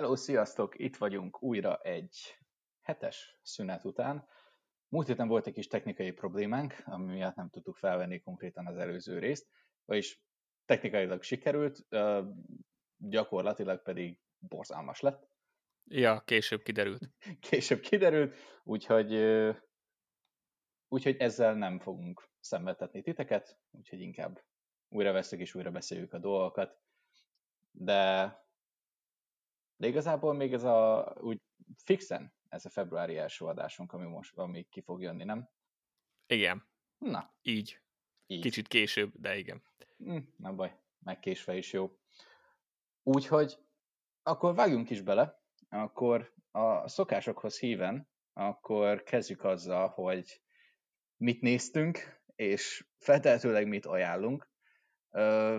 Hello, sziasztok! Itt vagyunk újra egy hetes szünet után. Múlt héten volt egy kis technikai problémánk, ami miatt nem tudtuk felvenni konkrétan az előző részt, vagyis technikailag sikerült, gyakorlatilag pedig borzalmas lett. Ja, később kiderült. Később kiderült, úgyhogy, úgyhogy ezzel nem fogunk szenvedtetni titeket, úgyhogy inkább újra veszük és újra beszéljük a dolgokat. De de igazából még ez a, úgy fixen, ez a februári első adásunk, ami most ami ki fog jönni, nem? Igen. Na. Így. Így. Kicsit később, de igen. Hm, nem baj, megkésve is jó. Úgyhogy akkor vágjunk is bele, akkor a szokásokhoz híven, akkor kezdjük azzal, hogy mit néztünk, és feltehetőleg mit ajánlunk.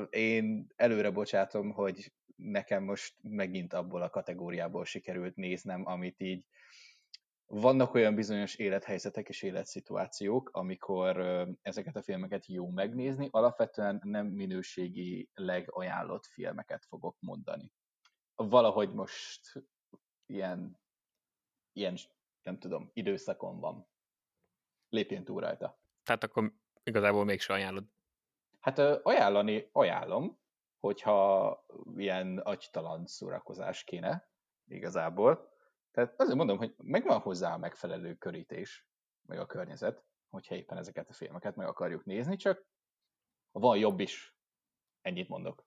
Én előre bocsátom, hogy nekem most megint abból a kategóriából sikerült néznem, amit így vannak olyan bizonyos élethelyzetek és életszituációk, amikor ezeket a filmeket jó megnézni, alapvetően nem minőségi legajánlott filmeket fogok mondani. Valahogy most ilyen, ilyen nem tudom, időszakon van. Lépjünk túl rajta. Tehát akkor igazából mégsem ajánlod. Hát ajánlani ajánlom, hogyha ilyen agytalan szórakozás kéne igazából. Tehát azért mondom, hogy megvan hozzá a megfelelő körítés, meg a környezet, hogyha éppen ezeket a filmeket meg akarjuk nézni, csak van jobb is. Ennyit mondok.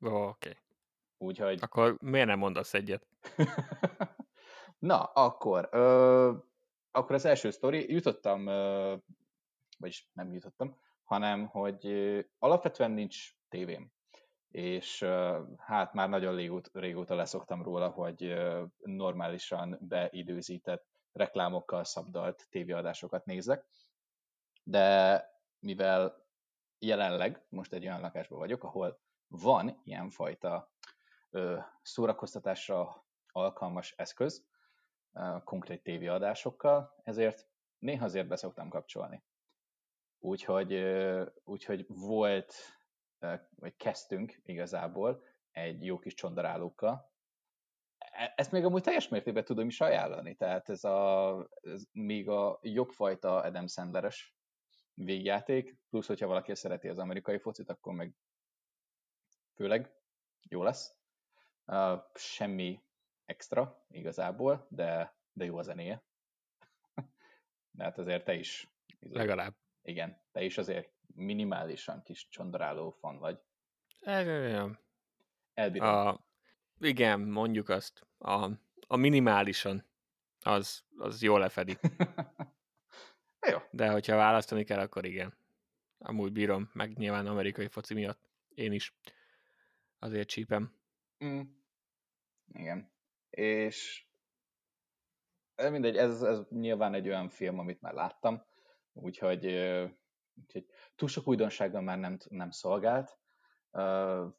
Oké. Okay. Úgyhogy... Akkor miért nem mondasz egyet? Na, akkor, ö, akkor az első sztori, jutottam, ö, vagyis nem jutottam, hanem, hogy ö, alapvetően nincs tévém és hát már nagyon régóta, leszoktam róla, hogy normálisan beidőzített reklámokkal szabdalt tévéadásokat nézek, de mivel jelenleg most egy olyan lakásban vagyok, ahol van ilyenfajta szórakoztatásra alkalmas eszköz, konkrét tévéadásokkal, ezért néha azért beszoktam kapcsolni. Úgyhogy, úgyhogy volt vagy kezdtünk igazából egy jó kis csondarálókkal. E, ezt még amúgy teljes mértékben tudom is ajánlani, tehát ez, a, ez még a jobb fajta Adam Sandleres végjáték, plusz hogyha valaki szereti az amerikai focit, akkor meg főleg jó lesz. Uh, semmi extra igazából, de, de jó a zenéje. de hát azért te is. Legalább. Igen, te is azért minimálisan kis csondaráló fan vagy. Igen. Elbírom. A, igen, mondjuk azt. A, a minimálisan az, az jól lefedi. Jó. De hogyha választani kell, akkor igen. Amúgy bírom, meg nyilván amerikai foci miatt. Én is. Azért csípem. Mm. Igen. És mindegy, ez, ez nyilván egy olyan film, amit már láttam, úgyhogy Úgyhogy túl sok újdonsággal már nem, nem szolgált. Uh,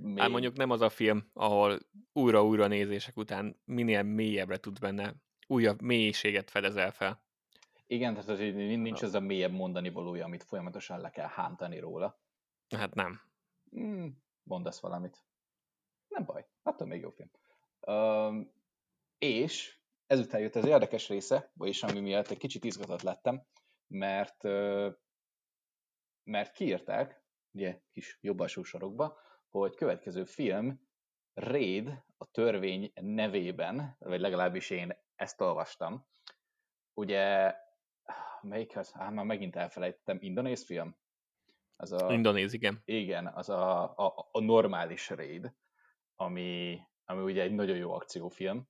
még... Mondjuk nem az a film, ahol újra-újra nézések után minél mélyebbre tudsz benne, újabb mélységet fedezel fel. Igen, tehát az, nincs az a mélyebb mondani valója, amit folyamatosan le kell hántani róla. Hát nem. Hmm, mondasz valamit. Nem baj, attól még jó film. Um, és ezután jött az érdekes része, vagyis ami miatt egy kicsit izgatott lettem, mert, mert kiírták, ugye kis jobb alsó sorokba, hogy következő film Raid a törvény nevében, vagy legalábbis én ezt olvastam. Ugye, melyik az? Hát már megint elfelejtettem, indonéz film? Az a, Indonéz, igen. Igen, az a, a, a normális Raid, ami, ami ugye egy nagyon jó akciófilm.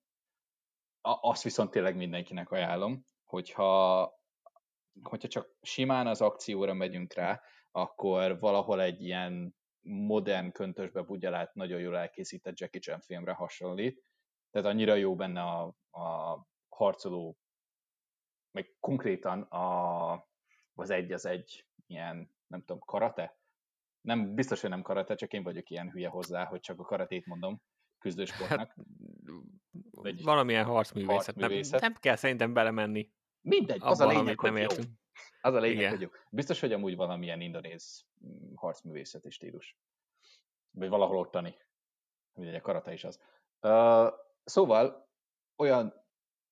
A, azt viszont tényleg mindenkinek ajánlom, hogyha hogyha csak simán az akcióra megyünk rá, akkor valahol egy ilyen modern köntösbe bugyalát, nagyon jól elkészített Jackie Chan filmre hasonlít. Tehát annyira jó benne a, a harcoló, meg konkrétan a, az egy az egy ilyen, nem tudom, karate? Nem, biztos, hogy nem karate, csak én vagyok ilyen hülye hozzá, hogy csak a karatét mondom küzdősportnak. Hát, valamilyen harcművészet. harcművészet. Nem, nem kell szerintem belemenni. Mindegy, az a lényeg, hogy nem jó. Az a lényeg, Igen. hogy jó. Biztos, hogy amúgy valamilyen indonéz mm, harcművészeti stílus. Vagy valahol ottani. Mindegy, a karata is az. Uh, szóval olyan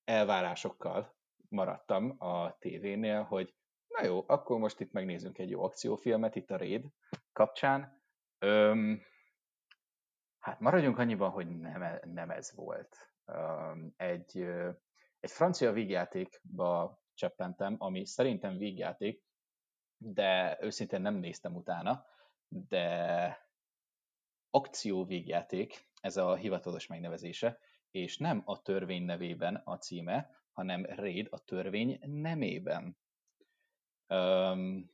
elvárásokkal maradtam a tévénél, hogy na jó, akkor most itt megnézzünk egy jó akciófilmet itt a Raid kapcsán. Um, hát maradjunk annyiban, hogy nem, e, nem ez volt. Um, egy, egy francia vígjátékba cseppentem, ami szerintem vígjáték, de őszintén nem néztem utána, de akcióvégjáték, ez a hivatalos megnevezése, és nem a törvény nevében a címe, hanem Raid a törvény nemében. Um,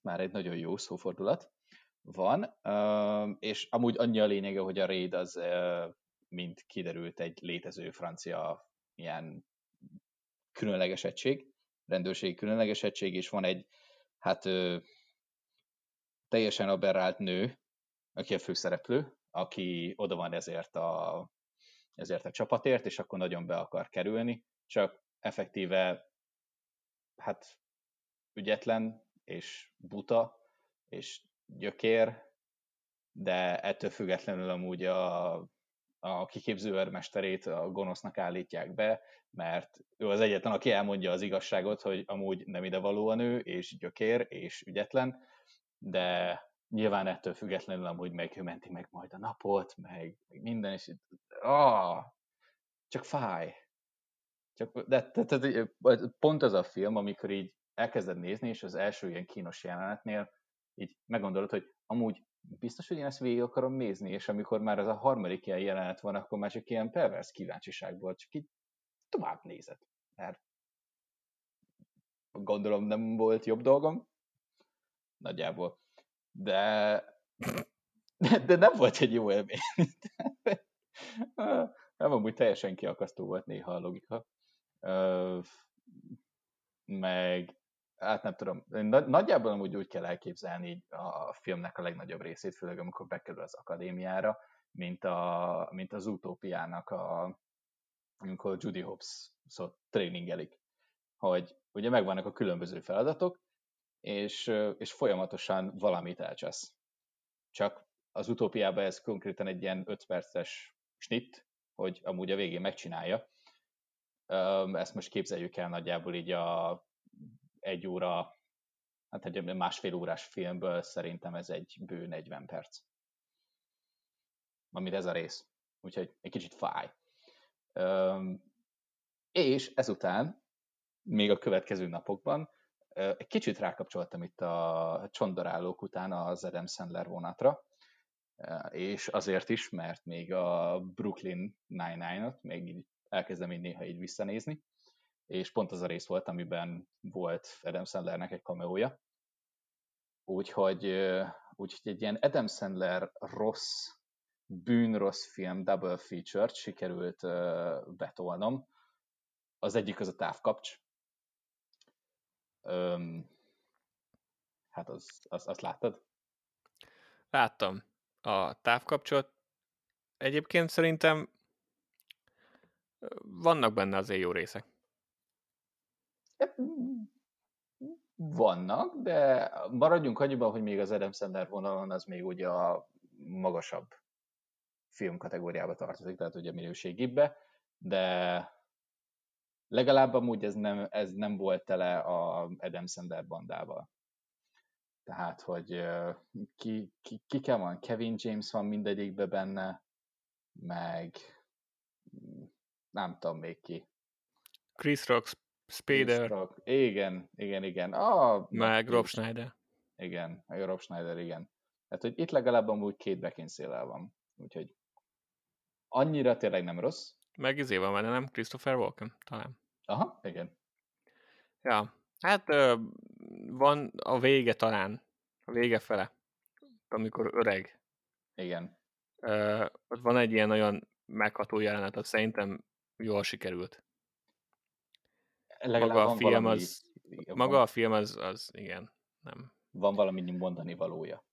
már egy nagyon jó szófordulat van, um, és amúgy annyi a lényege, hogy a Raid az, uh, mint kiderült, egy létező francia ilyen különleges egység, rendőrségi különleges egység, és van egy hát ö, teljesen aberrált nő, aki a főszereplő, aki oda van ezért a, ezért a csapatért, és akkor nagyon be akar kerülni, csak effektíve hát ügyetlen, és buta, és gyökér, de ettől függetlenül amúgy a, a kiképző őrmesterét a gonosznak állítják be, mert ő az egyetlen, aki elmondja az igazságot, hogy amúgy nem ide való a nő, és gyökér, és ügyetlen, de nyilván ettől függetlenül amúgy megmenti meg majd a napot, meg, meg minden, és ah, csak fáj. Csak, de, de, de, de, pont az a film, amikor így elkezded nézni, és az első ilyen kínos jelenetnél így meggondolod, hogy amúgy biztos, hogy én ezt végig akarom nézni, és amikor már az a harmadik ilyen jelenet van, akkor már csak ilyen pervers kíváncsiságból, csak így tovább nézed. Mert gondolom nem volt jobb dolgom, nagyjából. De, de nem volt egy jó élmény. nem, amúgy teljesen kiakasztó volt néha a logika. Meg, hát nem tudom, nagyjából amúgy úgy kell elképzelni a filmnek a legnagyobb részét, főleg amikor bekerül az akadémiára, mint, a, mint az utópiának, a, amikor Judy Hobbs szóval tréningelik, hogy ugye megvannak a különböző feladatok, és, és folyamatosan valamit elcsesz. Csak az utópiában ez konkrétan egy ilyen 5 perces snit, hogy amúgy a végén megcsinálja. Ezt most képzeljük el nagyjából így a egy óra, hát egy másfél órás filmből szerintem ez egy bő 40 perc. Amit ez a rész. Úgyhogy egy kicsit fáj. És ezután, még a következő napokban, egy kicsit rákapcsoltam itt a csondarálók után az Adam Sandler vonatra, és azért is, mert még a Brooklyn Nine-Nine-ot még így elkezdem így néha így visszanézni, és pont az a rész volt, amiben volt Adam Sandlernek egy kameója. Úgyhogy, úgyhogy egy ilyen Adam Sandler rossz, bűn-rossz film double feature-t sikerült betolnom. Az egyik az a távkapcs, Öm, hát az, az, azt láttad? Láttam. A távkapcsolat egyébként szerintem vannak benne azért jó részek. Vannak, de maradjunk annyiban, hogy még az Adam Sandler vonalon az még ugye a magasabb film kategóriába tartozik, tehát ugye minőségibbe, de legalább amúgy ez nem, ez nem volt tele a Adam Sandler bandával. Tehát, hogy ki, ki, ki kell van, Kevin James van mindegyikbe benne, meg nem tudom még ki. Chris Rock, Spader. Rock. Igen, igen, igen. Ah, meg Rob Schneider. Igen, meg Rob Schneider, igen. Tehát, hogy itt legalább amúgy két Beckinsale van. Úgyhogy annyira tényleg nem rossz. Meg izé van benne, nem? Christopher Walken, talán. Aha, igen. Ja, hát van a vége talán, a vége fele, amikor öreg. Igen. ott van egy ilyen nagyon megható jelenet, az szerintem jól sikerült. Legalább maga a film valami, az, van, maga a film az, az igen, nem. Van valami mondani valója.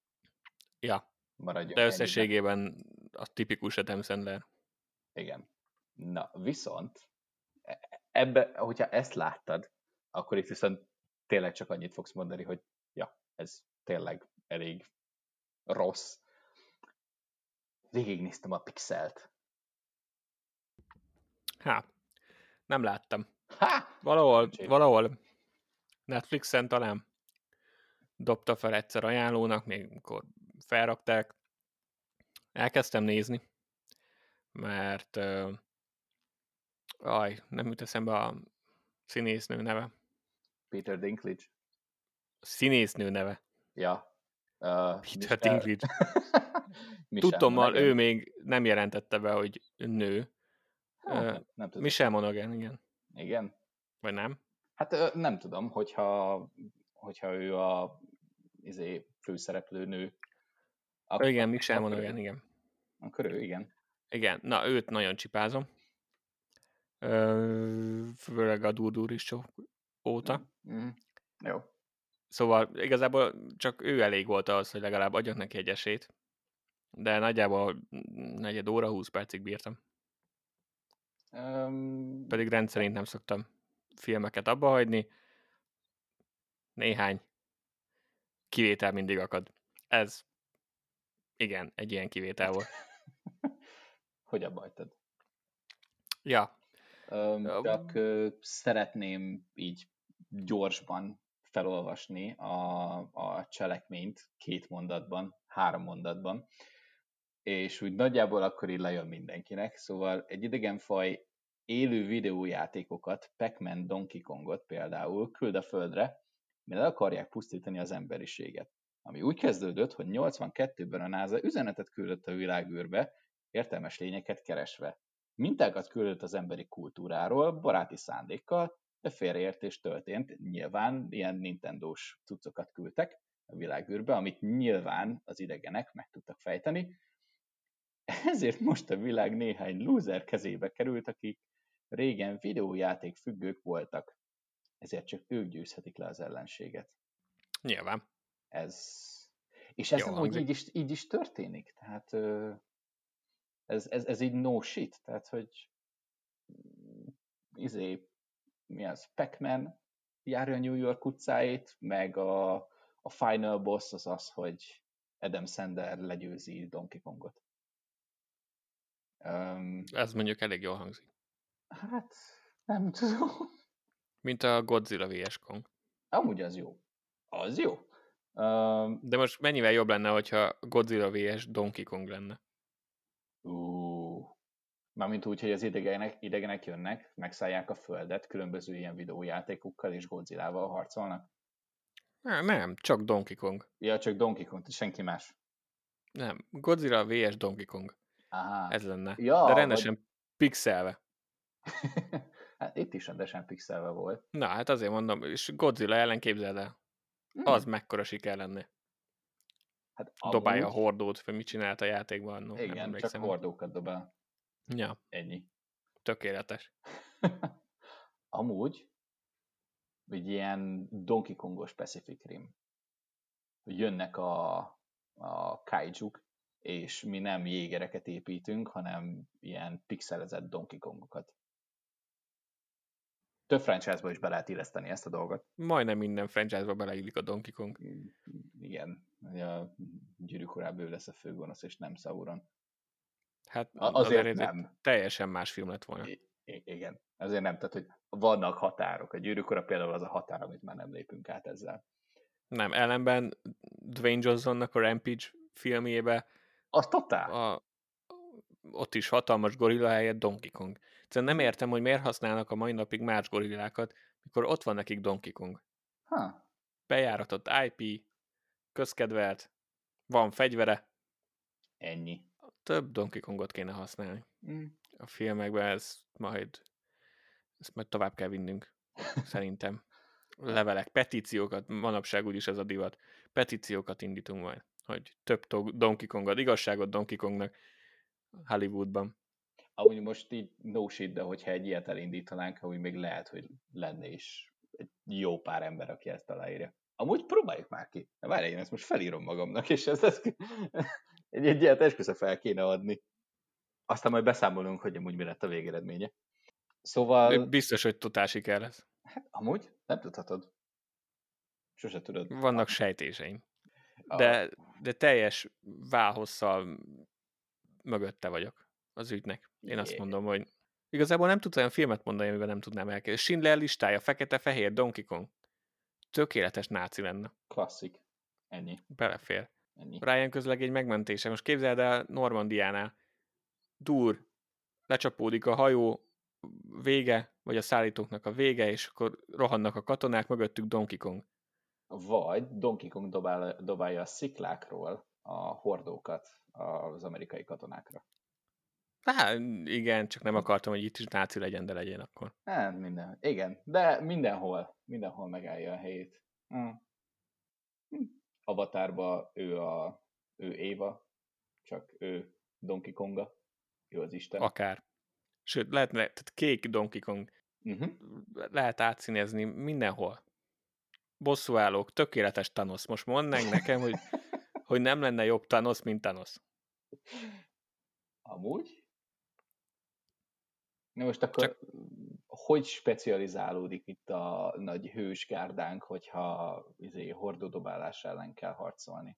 Ja, Maradjon de összességében a tipikus Adam Sandler. Igen. Na, viszont ebbe, hogyha ezt láttad, akkor itt viszont tényleg csak annyit fogsz mondani, hogy ja, ez tényleg elég rossz. Végignéztem a Pixelt. Há, nem láttam. Valahol, valahol Netflixen talán dobta fel egyszer ajánlónak, még amikor felrakták. Elkezdtem nézni, mert uh, aj, nem jut eszembe a színésznő neve. Peter Dinklage. A színésznő neve. Ja. Uh, Peter Dinklage. Tudtommal ő még nem jelentette be, hogy nő. Ha, uh, nem tudom. Michelle Monaghan, igen. Igen? Vagy nem? Hát nem tudom, hogyha, hogyha ő a izé, főszereplő nő. Akkor, igen, Michelle Monaghan, igen. Akkor ő, igen. Igen, na őt nagyon csipázom. Főleg a Durdur is óta. Mm, mm. Jó. Szóval igazából csak ő elég volt az, hogy legalább adjak neki egy esélyt. De nagyjából negyed óra, 20 percig bírtam. Um, Pedig rendszerint nem szoktam filmeket abba hagyni. Néhány kivétel mindig akad. Ez igen, egy ilyen kivétel volt. hogy abba hagytad? Ja. Um, csak uh, szeretném így gyorsban felolvasni a, a cselekményt két mondatban, három mondatban, és úgy nagyjából akkor így lejön mindenkinek. Szóval egy idegenfaj élő videójátékokat, Pac-Man Donkey Kongot például küld a földre, mert akarják pusztítani az emberiséget. Ami úgy kezdődött, hogy 82-ben a NASA üzenetet küldött a világűrbe, értelmes lényeket keresve. Mintákat küldött az emberi kultúráról, baráti szándékkal, de félreértés történt. Nyilván ilyen Nintendo-s cuccokat küldtek a világűrbe, amit nyilván az idegenek meg tudtak fejteni. Ezért most a világ néhány loser kezébe került, akik régen videójáték függők voltak. Ezért csak ők győzhetik le az ellenséget. Nyilván. Ez... És ez amúgy így is, így is történik. Tehát ez, ez, ez így no shit. Tehát, hogy izé, mi az, Pac-Man járja a New York utcáit, meg a, a final boss az az, hogy Adam Sandler legyőzi Donkey Kongot. Um, Ez mondjuk elég jól hangzik. Hát, nem tudom. Mint a Godzilla vs. Kong. Amúgy az jó. Az jó. Um, De most mennyivel jobb lenne, hogyha Godzilla vs. Donkey Kong lenne? Uh, mármint úgy, hogy az idegenek, idegenek jönnek, megszállják a földet, különböző ilyen videójátékokkal és Godzilla-val harcolnak? Nem, nem, csak Donkey Kong. Ja, csak Donkey Kong, senki más. Nem, Godzilla vs. Donkey Kong. Aha. Ez lenne. Ja, De rendesen vagy... pixelve. hát itt is rendesen pixelve volt. Na, hát azért mondom, és Godzilla ellen képzeld el. Hmm. Az mekkora siker lenne. Hát Dobálja a hordót, vagy mit csinált a játékban? No, Igen, csak hordókat dobál. Ja. Ennyi. Tökéletes. amúgy, egy ilyen Donkey Kongos Pacific Rim. Hogy jönnek a, a kaijuk, és mi nem jégereket építünk, hanem ilyen pixelezett Donkey Kongokat. Több franchise-ba is be lehet illeszteni ezt a dolgot. Majdnem minden franchise-ba beleillik a Donkey Kong. Igen, a korábban ő lesz a főgonosz, és nem Sauron. Hát azért, azért nem. Teljesen más film lett volna. I- igen, azért nem, tehát hogy vannak határok. A gyűrűkora például az a határ, amit már nem lépünk át ezzel. Nem, ellenben Dwayne Johnsonnak a Rampage filmjébe az totál. A, ott is hatalmas gorilla helyett Donkey Kong. Egyszerűen nem értem, hogy miért használnak a mai napig más gorillákat, mikor ott van nekik Donkey Kong. Ha. Bejáratott IP, közkedvelt, van fegyvere. Ennyi. Több Donkey Kongot kéne használni. Mm. A filmekben ez majd, ezt majd tovább kell vinnünk, szerintem. Levelek, petíciókat, manapság úgyis ez a divat. Petíciókat indítunk majd hogy több Donkey Kongod, igazságot Donkey Kongnak Hollywoodban. Amúgy most így no shit, de hogyha egy ilyet elindítanánk, úgy még lehet, hogy lenne is egy jó pár ember, aki ezt aláírja. Amúgy próbáljuk már ki. Várj, én ezt most felírom magamnak, és ezt, ezt egy, egy ilyet esküsze fel kéne adni. Aztán majd beszámolunk, hogy amúgy mi lett a végeredménye. Szóval... Biztos, hogy totál siker lesz. Hát, amúgy nem tudhatod. Sose tudod. Vannak sejtéseim. De, de teljes válhosszal mögötte vagyok az ügynek. Én yeah. azt mondom, hogy Igazából nem tudsz olyan filmet mondani, amiben nem tudnám elképzelni. Schindler listája, fekete-fehér, Donkey Kong. Tökéletes náci lenne. Klasszik. Ennyi. Belefér. Ennyi. Ryan közlegény megmentése. Most képzeld el Normandiánál. Dur, lecsapódik a hajó vége, vagy a szállítóknak a vége, és akkor rohannak a katonák, mögöttük Donkey Kong. Vagy Donkey Kong dobál, dobálja a sziklákról a hordókat az amerikai katonákra. Hát igen, csak nem akartam, hogy itt is náci legyen, de legyen akkor. Hát minden. Igen, de mindenhol, mindenhol megállja a helyét. Hm. Avatárba ő a ő Éva, csak ő Donkey Konga, ő az Isten. Akár. Sőt, lehet, tehát kék Donkey Kong. Uh-huh. Lehet átszínezni mindenhol. Bosszúállók, tökéletes Thanos. Most mondd nekem, hogy, hogy nem lenne jobb Thanos, mint Thanos. Amúgy? Na most akkor Csak- hogy specializálódik itt a nagy hősgárdánk, hogyha izé, hordódobálás ellen kell harcolni?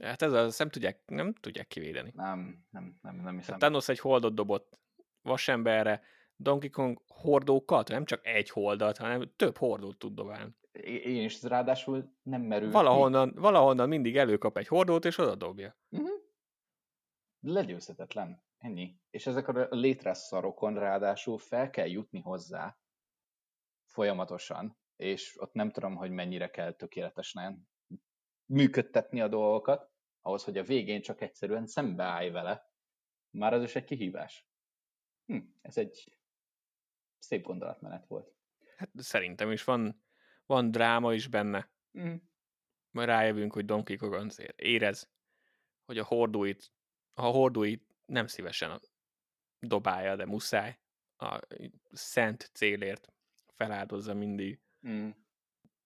Hát ez az, nem tudják, nem tudják kivédeni. Nem, nem, nem, nem hiszem. Hát Thanos egy holdot dobott vasemberre, Donkey Kong hordókat, nem csak egy holdat, hanem több hordót tud dobálni. Én is ráadásul nem merül ki. Valahonnan, valahonnan mindig előkap egy hordót, és oda dobja. Uh-huh. Legyőzhetetlen. Ennyi. És ezek a létresszarokon ráadásul fel kell jutni hozzá folyamatosan, és ott nem tudom, hogy mennyire kell tökéletesen működtetni a dolgokat, ahhoz, hogy a végén csak egyszerűen szembeállj vele, már az is egy kihívás. Hm, ez egy szép gondolatmenet volt. Hát szerintem is van, van dráma is benne. Mm. Majd rájövünk, hogy Donkey Kong azért érez, hogy a hordóit, a hordóit nem szívesen dobálja, de muszáj. A szent célért feláldozza mindig. Mm.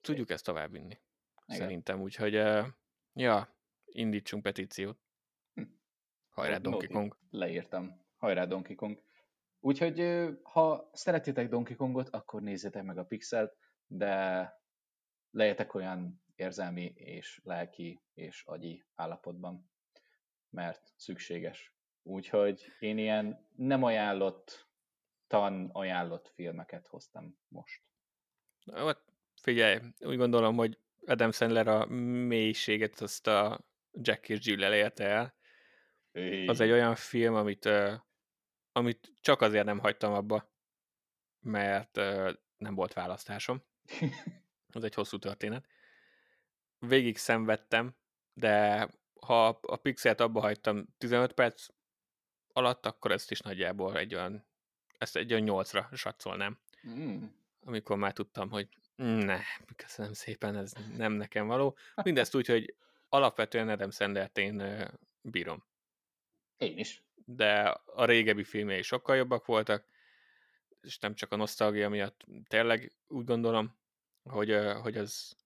Tudjuk ezt továbbvinni. Igen. Szerintem, úgyhogy uh, ja, indítsunk petíciót. Hm. Hajrá. Donkey Kong. Leírtam. Hajrá Donkey Kong. Úgyhogy ha szeretitek Donkey Kongot, akkor nézzétek meg a Pixelt, de legyetek olyan érzelmi és lelki és agyi állapotban, mert szükséges. Úgyhogy én ilyen nem ajánlott, tan ajánlott filmeket hoztam most. Na, Hát figyelj, úgy gondolom, hogy Adam Sandler a mélységet azt a Jack és Jill érte el. Az egy olyan film, amit, uh, amit csak azért nem hagytam abba, mert uh, nem volt választásom. Ez egy hosszú történet. Végig szenvedtem, de ha a pixelt abba hagytam 15 perc alatt, akkor ezt is nagyjából egy olyan, ezt egy olyan 8-ra satszolnám. mm. Amikor már tudtam, hogy ne, köszönöm szépen, ez nem nekem való. Mindezt úgy, hogy alapvetően Adam Sandlert én bírom. Én is. De a régebbi filmjei sokkal jobbak voltak, és nem csak a nosztalgia miatt, tényleg úgy gondolom, hogy, hogy az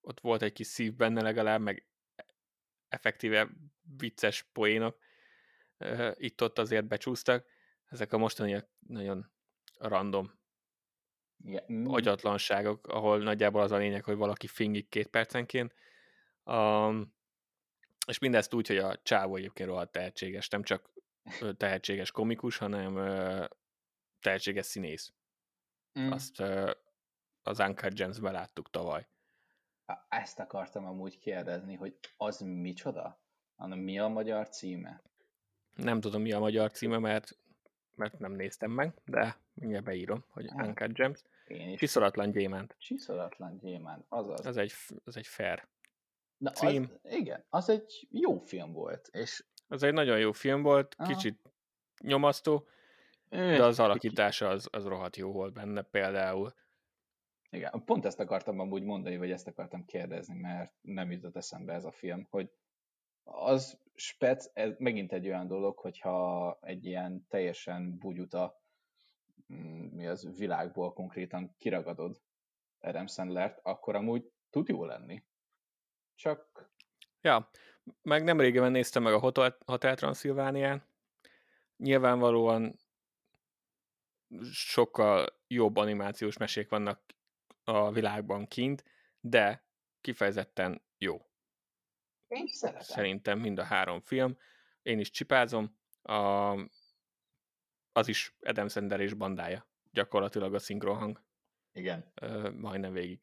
ott volt egy kis szív benne legalább, meg effektíve vicces poénok itt-ott azért becsúsztak. Ezek a mostaniak nagyon random Igen. Mm. agyatlanságok, ahol nagyjából az a lényeg, hogy valaki fingik két percenként. Um, és mindezt úgy, hogy a csávó egyébként rohadt tehetséges, nem csak tehetséges komikus, hanem tehetséges színész. Mm. Azt ö, az Uncut Gems-ben láttuk tavaly. Ezt akartam amúgy kérdezni, hogy az micsoda? Hanem mi a magyar címe? Nem tudom, mi a magyar címe, mert, mert nem néztem meg, de mindjárt beírom, hogy Ah. Uncut Gems. Én is. Csiszolatlan gyémánt. Csiszolatlan gyémánt, azaz. Ez egy, ez egy fair. Na, cím. Az, igen, az egy jó film volt, és Ez egy nagyon jó film volt, Aha. kicsit nyomasztó, de az alakítása az, az rohadt jó volt benne például. Igen, pont ezt akartam amúgy mondani, vagy ezt akartam kérdezni, mert nem jutott eszembe ez a film, hogy az spec, ez megint egy olyan dolog, hogyha egy ilyen teljesen bugyuta mm, mi az világból konkrétan kiragadod Adam Sandlert, akkor amúgy tud jó lenni. Csak Ja, meg nem régen néztem meg a Hotel, Hotel Transylvánián. Nyilvánvalóan sokkal jobb animációs mesék vannak a világban kint, de kifejezetten jó. én szeretem. Szerintem mind a három film. Én is csipázom. A, az is Adam Sandler és bandája. Gyakorlatilag a szinkronhang. Igen. Ö, majdnem végig.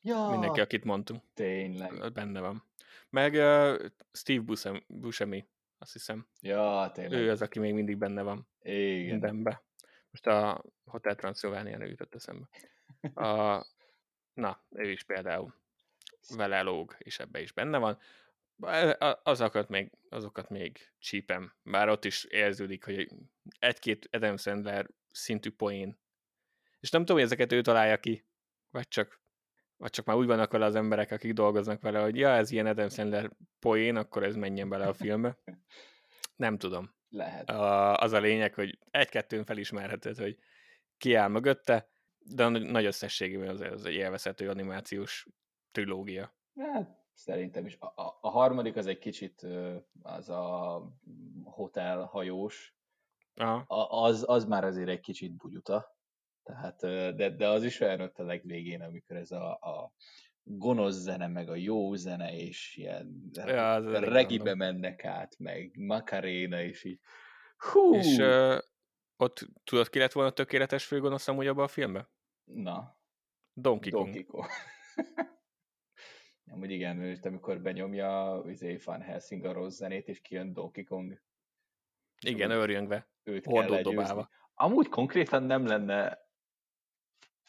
Ja, Mindenki, akit mondtunk, tényleg. benne van. Meg uh, Steve Buscemi, Buscemi, azt hiszem. Ja, tényleg. Ő az, aki még mindig benne van Igen. mindenbe. Most a Hotel Transylvania jutott eszembe. A, na, ő is például vele lóg, és ebbe is benne van. Azokat még, azokat még csípem. Bár ott is érződik, hogy egy-két Adam Sandler szintű poén. És nem tudom, hogy ezeket ő találja ki, vagy csak, vagy csak már úgy vannak vele az emberek, akik dolgoznak vele, hogy ja, ez ilyen Adam Sandler poén, akkor ez menjen bele a filmbe. Nem tudom. Lehet. A, az a lényeg, hogy egy-kettőn felismerheted, hogy ki áll mögötte, de a nagy összességében az, az egy élvezhető animációs trilógia. Hát, szerintem is. A, a, a harmadik az egy kicsit az a hotel hajós, Aha. a, az, az már azért egy kicsit bugyuta. Tehát, de, de az is olyan ott a legvégén, amikor ez a, a gonosz zene, meg a jó zene, és ilyen Ja, az regibe mennek át, meg Macarena, és így hú, És uh, ott tudod, ki lett volna tökéletes főgonosz amúgy abban a filmben? na, Donkey Kong. Donkey Kong. Amúgy igen, mert amikor benyomja izé, Van Helsing a rossz zenét, és kijön Donkey Kong, Igen, őrjöngve. őt kell legyőzni. Amúgy konkrétan nem lenne,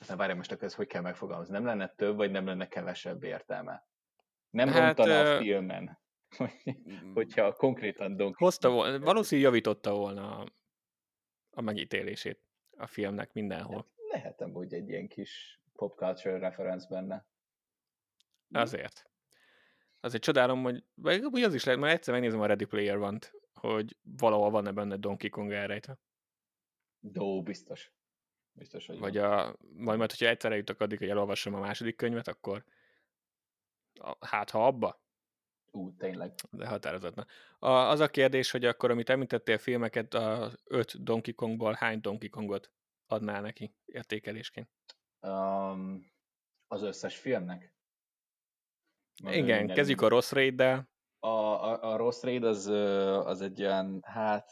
na várj most akkor ez hogy kell megfogalmazni, nem lenne több, vagy nem lenne kevesebb értelme? Nem Hát, hát, rontana a filmen, hogy- hogyha konkrétan Donkey Hozta volna, valószínűleg javította volna a, a megítélését a filmnek mindenhol. Lehet amúgy egy ilyen kis pop culture reference benne. Azért. Azért csodálom, hogy vagy az is lehet, mert egyszer megnézem a Ready Player One-t, hogy valahol van-e benne Donkey Kong elrejtve. Dó, biztos. Biztos, hogy Vagy van. a, majd, majd hogyha egyszer eljutok addig, hogy elolvassam a második könyvet, akkor a, hát ha abba, Ú, tényleg. de határozatlan. A, az a kérdés, hogy akkor, amit említettél filmeket, a öt Donkey Kongból hány Donkey Kongot adnál neki értékelésként? Um, az összes filmnek? Mondom, Igen, minden- kezdjük a rossz raiddel. A, a, a Ross Raid az, az egy olyan, hát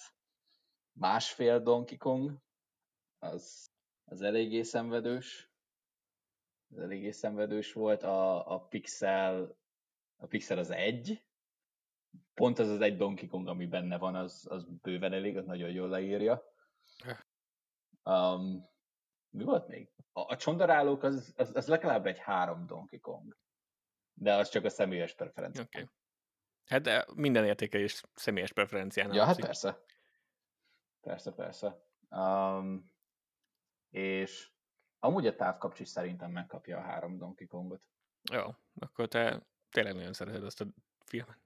másfél Donkey Kong, az, az eléggé szenvedős. Az eléggé szenvedős volt. A, a Pixel, a Pixel az egy. Pont az az egy Donkey Kong, ami benne van, az, az bőven elég, az nagyon jól leírja. Um, mi volt még? A, a csondarálók az, az, az legalább egy három Donkey Kong. De az csak a személyes preferencia. Okay. Hát de minden értékelés személyes preferencián Ja, hát persze. Persze, persze. Um, és amúgy a távkapcs is szerintem megkapja a három Donkey Kongot. Jó, akkor te tényleg nagyon szereted azt a filmet.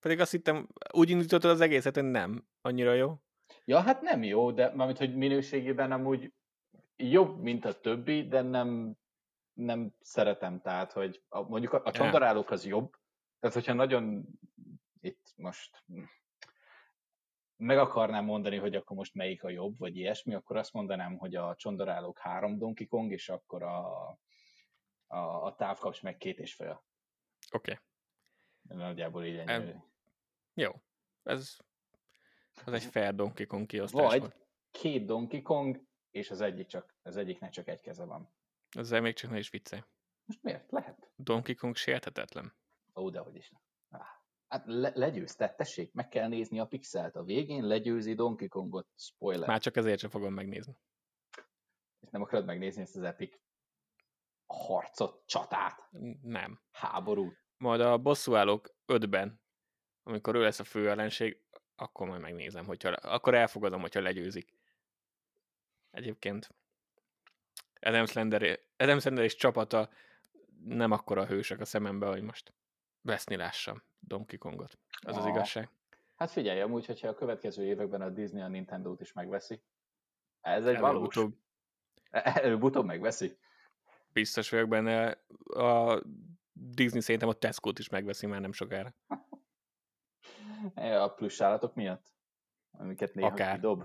Pedig azt hittem, úgy indítottad az egészet, hogy nem annyira jó. Ja, hát nem jó, de mármint, hogy minőségében amúgy jobb, mint a többi, de nem, nem szeretem, tehát, hogy a, mondjuk a, a csondarálók az jobb, tehát hogyha nagyon itt most meg akarnám mondani, hogy akkor most melyik a jobb, vagy ilyesmi, akkor azt mondanám, hogy a csondarálók három Donkey Kong, és akkor a, a, a távkaps meg két és fél. Oké. Okay. Nagyjából így ennyi. Em, Jó. Ez az egy fair Donkey Kong kiosztás Vagy volt. két Donkey Kong, és az egyik csak, az egyiknek csak egy keze van. Ezzel még csak ne is viccelj. Most miért? Lehet. Donkey Kong sérthetetlen. Ó, dehogy is. Ah, Hát le, legyőzte, tessék, meg kell nézni a pixelt. A végén legyőzi Donkey Kongot. Spoiler. Már csak ezért sem fogom megnézni. És nem akarod megnézni ezt az epic harcot, csatát, Nem. háborút. Majd a bosszúállók 5-ben, amikor ő lesz a fő ellenség, akkor majd megnézem, hogyha, akkor elfogadom, hogyha legyőzik. Egyébként Adam Slender, Adam Slender és csapata nem akkora hősök a szemembe, hogy most veszni lássam Donkey Kongot. Az az igazság. Hát figyelj, amúgy, hogyha a következő években a Disney a Nintendo-t is megveszi, ez egy valós. Előbb-utóbb Előbb-utóbb megveszi. biztos vagyok benne. A Disney szerintem a Tesco-t is megveszi már nem sokára. A plusz állatok miatt? Amiket néha Akár. kidob.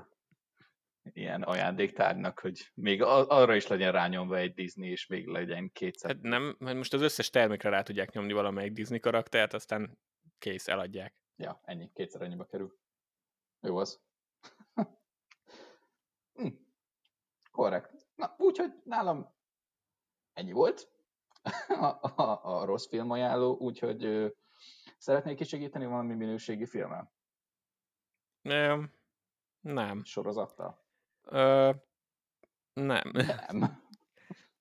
Ilyen ajándéktárnak, hogy még arra is legyen rányomva egy Disney, és még legyen kétszer. Hát nem, mert most az összes termékre rá tudják nyomni valamelyik Disney karaktert, aztán kész, eladják. Ja, ennyi, kétszer annyiba kerül. Jó az. Hm. Korrekt. Na, úgyhogy nálam ennyi volt a, a, a rossz film ajánló, úgyhogy ö, szeretnék is segíteni valami minőségi filmmel? Nem. Nem. Sorozattal? Ö, nem. Nem.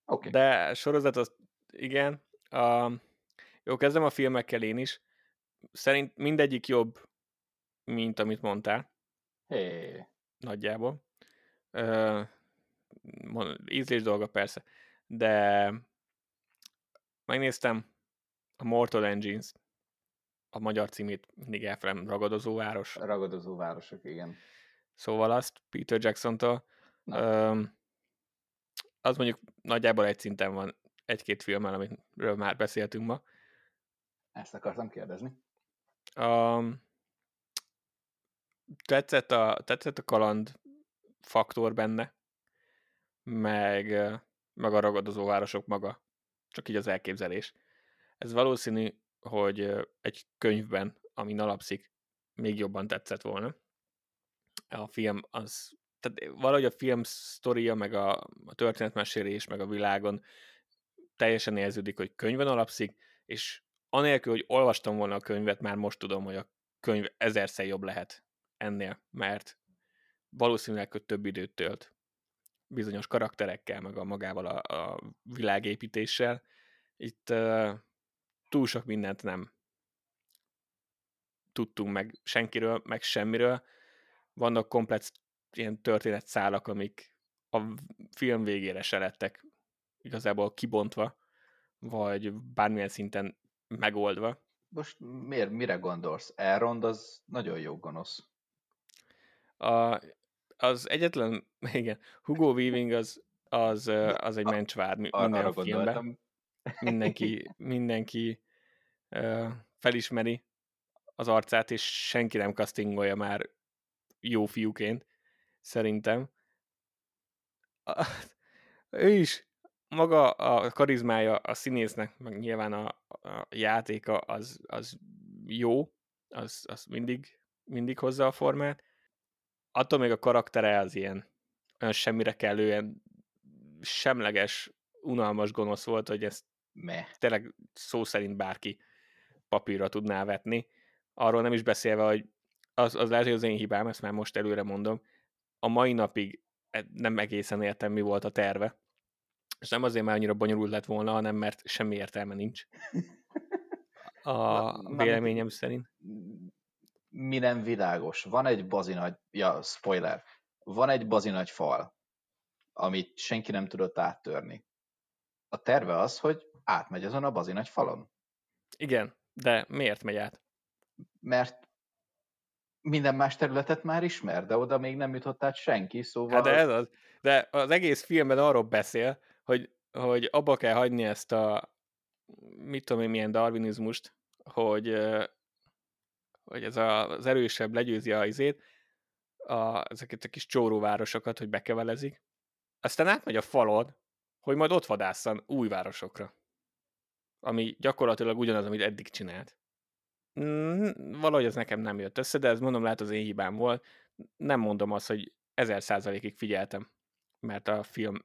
Okay. De sorozat az igen. A, jó, kezdem a filmekkel én is. Szerint mindegyik jobb, mint amit mondtál. Hé. Nagyjából. Ö, ízlés dolga persze. De megnéztem a Mortal Engines, a magyar címét mindig elfelem, Ragadozó város. Ragadozó városok, igen. Szóval azt Peter Jackson-tól. Ö, az mondjuk nagyjából egy szinten van egy-két filmmel, amiről már beszéltünk ma. Ezt akartam kérdezni. Um, tetszett, a, tetszett a kaland faktor benne, meg, meg a ragadozó városok maga. Csak így az elképzelés. Ez valószínű, hogy egy könyvben, ami alapszik, még jobban tetszett volna. A film az, tehát valahogy a film sztoria, meg a, a történetmesélés, meg a világon teljesen érződik, hogy könyvön alapszik, és anélkül, hogy olvastam volna a könyvet, már most tudom, hogy a könyv ezerszer jobb lehet ennél, mert valószínűleg hogy több időt tölt bizonyos karakterekkel, meg a magával a, a világépítéssel. Itt uh, túl sok mindent nem tudtunk meg senkiről, meg semmiről. Vannak komplex ilyen történetszálak, amik a film végére se lettek igazából kibontva, vagy bármilyen szinten megoldva. Most miért, mire gondolsz? Elrond az nagyon jó gonosz. A, az egyetlen, igen, Hugo Weaving az, az, az egy mencsvár minden filmben. Mindenki, mindenki uh, felismeri az arcát, és senki nem castingolja már jó fiúként, szerintem. ő is maga a karizmája a színésznek, meg nyilván a, a játéka az, az jó, az, az mindig, mindig hozza a formát. Attól még a karaktere az ilyen olyan semmire kellően semleges, unalmas gonosz volt, hogy ezt Me. tényleg szó szerint bárki papírra tudná vetni. Arról nem is beszélve, hogy az, az lehet, hogy az én hibám, ezt már most előre mondom. A mai napig e, nem egészen értem, mi volt a terve és nem azért, mert annyira bonyolult lett volna, hanem mert semmi értelme nincs. A véleményem szerint. Mi nem világos? Van egy bazinagy, ja, spoiler, van egy bazinagy fal, amit senki nem tudott áttörni. A terve az, hogy átmegy azon a bazinagy falon. Igen, de miért megy át? Mert minden más területet már ismer, de oda még nem jutott át senki, szóval... Hát de ez az. De az egész filmben arról beszél, hogy, hogy abba kell hagyni ezt a mit tudom én, milyen darwinizmust, hogy, hogy ez a, az erősebb legyőzi a izét, a, ezeket a kis csóróvárosokat, hogy bekevelezik, aztán átmegy a falon, hogy majd ott vadásszan új városokra. Ami gyakorlatilag ugyanaz, amit eddig csinált. Mm, valahogy ez nekem nem jött össze, de ez mondom, lehet az én hibám volt. Nem mondom azt, hogy ezer százalékig figyeltem, mert a film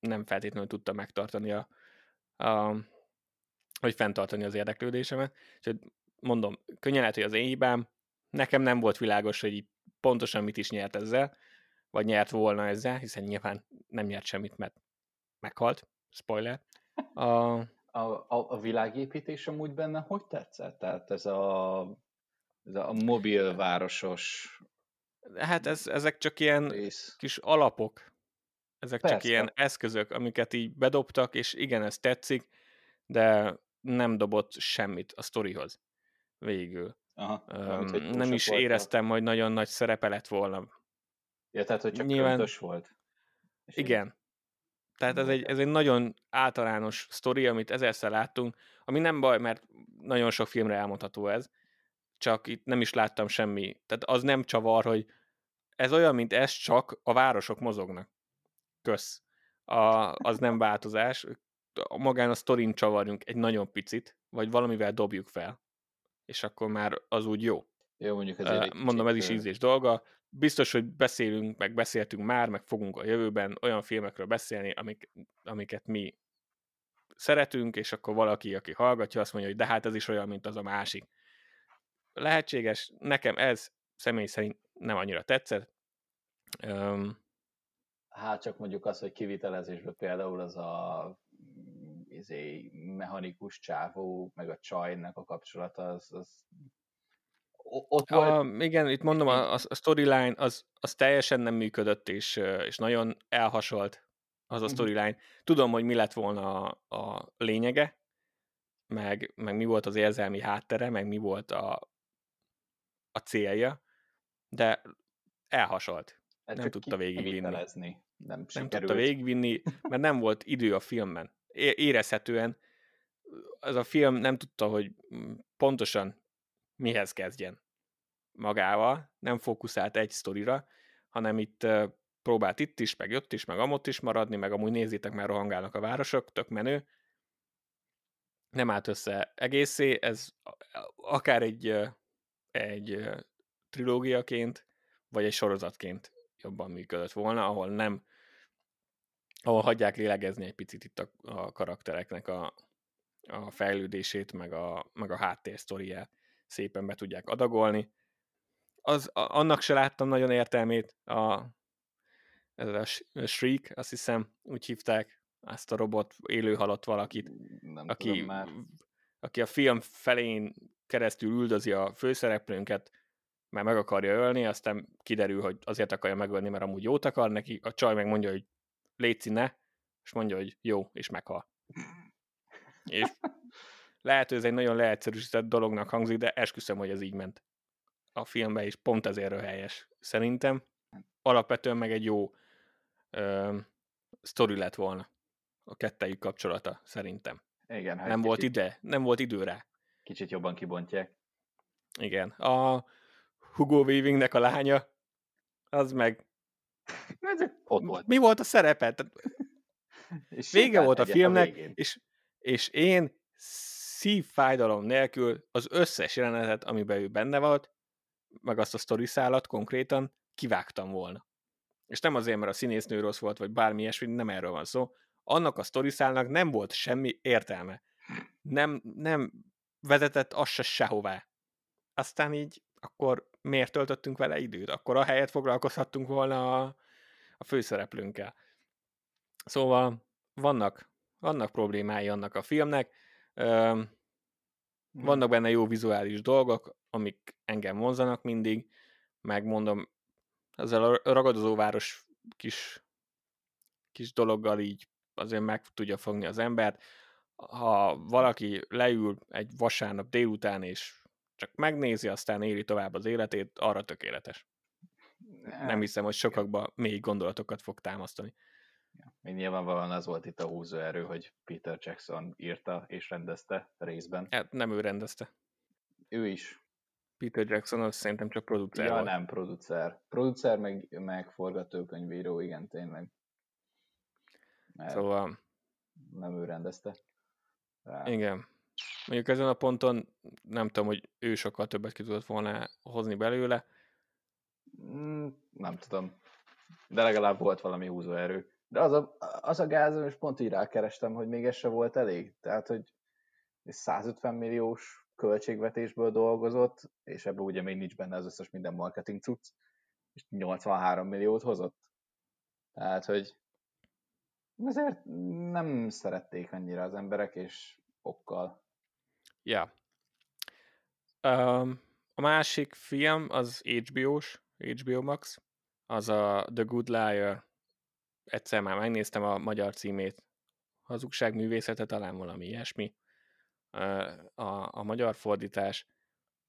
nem feltétlenül tudta megtartani a, a vagy fenntartani az érdeklődésemet. Úgyhogy mondom, könnyen lehet, hogy az én hibám, nekem nem volt világos, hogy pontosan mit is nyert ezzel, vagy nyert volna ezzel, hiszen nyilván nem nyert semmit, mert meghalt. Spoiler. A, a, a, a világépítés amúgy benne hogy tetszett? Tehát ez a, ez a mobil városos Hát ez, ezek csak ilyen rész. kis alapok, ezek Persze. csak ilyen eszközök, amiket így bedobtak, és igen, ez tetszik, de nem dobott semmit a sztorihoz végül. Aha, um, nem is éreztem, hogy nagyon nagy szerepe lett volna. Ja, tehát, hogy csak Nyilván... volt. És igen. Tehát ez egy, ez egy nagyon általános sztori, amit ezerszer láttunk, ami nem baj, mert nagyon sok filmre elmondható ez, csak itt nem is láttam semmi. Tehát az nem csavar, hogy ez olyan, mint ez, csak a városok mozognak kösz. A, az nem változás. Magán a sztorin csavarjunk egy nagyon picit, vagy valamivel dobjuk fel, és akkor már az úgy jó. Jó, mondjuk ez uh, Mondom, ez is ízés dolga. Biztos, hogy beszélünk, meg beszéltünk már, meg fogunk a jövőben olyan filmekről beszélni, amik, amiket mi szeretünk, és akkor valaki, aki hallgatja, azt mondja, hogy de hát ez is olyan, mint az a másik. Lehetséges, nekem ez személy szerint nem annyira tetszett. Um, hát csak mondjuk az, hogy kivitelezésben például az a izé, mechanikus csávó, meg a csajnak a kapcsolata, az, az ott volt... A, igen, itt mondom, a, a storyline az, az teljesen nem működött, és, és nagyon elhasolt az a mhm. storyline. Tudom, hogy mi lett volna a, a lényege, meg, meg mi volt az érzelmi háttere, meg mi volt a, a célja, de elhasolt. Ez nem tudta végigvinni. Nem, nem tudta végigvinni, mert nem volt idő a filmben. Érezhetően ez a film nem tudta, hogy pontosan mihez kezdjen magával, nem fókuszált egy sztorira, hanem itt próbált itt is, meg jött is, meg amott is maradni, meg amúgy nézzétek, már rohangálnak a városok, tök menő. Nem állt össze egészé, ez akár egy, egy trilógiaként, vagy egy sorozatként jobban működött volna, ahol nem, ahol hagyják lélegezni egy picit itt a, a karaktereknek a, a fejlődését, meg a, meg a háttérsztoriát szépen be tudják adagolni. Az, a, annak se láttam nagyon értelmét, a, ez a Shriek, azt hiszem, úgy hívták azt a robot élő halott valakit, Nem aki, már. aki a film felén keresztül üldözi a főszereplőnket, mert meg akarja ölni, aztán kiderül, hogy azért akarja megölni, mert amúgy jót akar neki, a csaj meg mondja, hogy léci ne, és mondja, hogy jó, és meghal. és lehet, hogy ez egy nagyon leegyszerűsített dolognak hangzik, de esküszöm, hogy ez így ment a filmbe, és pont ezért helyes szerintem. Alapvetően meg egy jó ö, sztori lett volna a kettejük kapcsolata, szerintem. Igen. Hát nem kicsit, volt ide, nem volt idő rá. Kicsit jobban kibontják. Igen. A Hugo Weavingnek a lánya, az meg... Ott volt. Mi volt a szerepe? és Vége volt a filmnek, a és, és én szívfájdalom nélkül az összes jelenetet, amiben ő benne volt, meg azt a sztori szállat konkrétan kivágtam volna. És nem azért, mert a színésznő rossz volt, vagy bármi ilyesmi, nem erről van szó. Annak a sztori szálnak nem volt semmi értelme. Nem, nem vezetett az se sehová. Aztán így, akkor miért töltöttünk vele időt? Akkor a helyet foglalkozhattunk volna a, a főszereplőnkkel. Szóval vannak, vannak problémái annak a filmnek. Vannak benne jó vizuális dolgok, amik engem vonzanak mindig, megmondom, ezzel a ragadozóváros kis, kis dologgal így azért meg tudja fogni az embert. Ha valaki leül egy vasárnap délután, és csak megnézi, aztán éli tovább az életét, arra tökéletes. Nem hiszem, hogy sokakba mély gondolatokat fog támasztani. Ja, még nyilvánvalóan az volt itt a húzóerő, hogy Peter Jackson írta és rendezte részben. Hát nem ő rendezte. Ő is. Peter Jackson az szerintem csak producer Ja, volt. nem, producer. Producer meg, meg forgatókönyvíró, igen, tényleg. Mert szóval... Nem ő rendezte. Rá. Igen. Mondjuk ezen a ponton nem tudom, hogy ő sokkal többet ki tudott volna hozni belőle. Mm, nem tudom. De legalább volt valami húzóerő. De az a, az a gáz, és pont így rákerestem, hogy még ez se volt elég. Tehát, hogy 150 milliós költségvetésből dolgozott, és ebből ugye még nincs benne az összes minden marketing cucc, és 83 milliót hozott. Tehát, hogy ezért nem szerették annyira az emberek, és okkal. Ja. Um, a másik film az HBO-s, HBO Max, az a The Good Liar egyszer már megnéztem a magyar címét, hazugság művészete, talán valami ilyesmi, a, a magyar fordítás.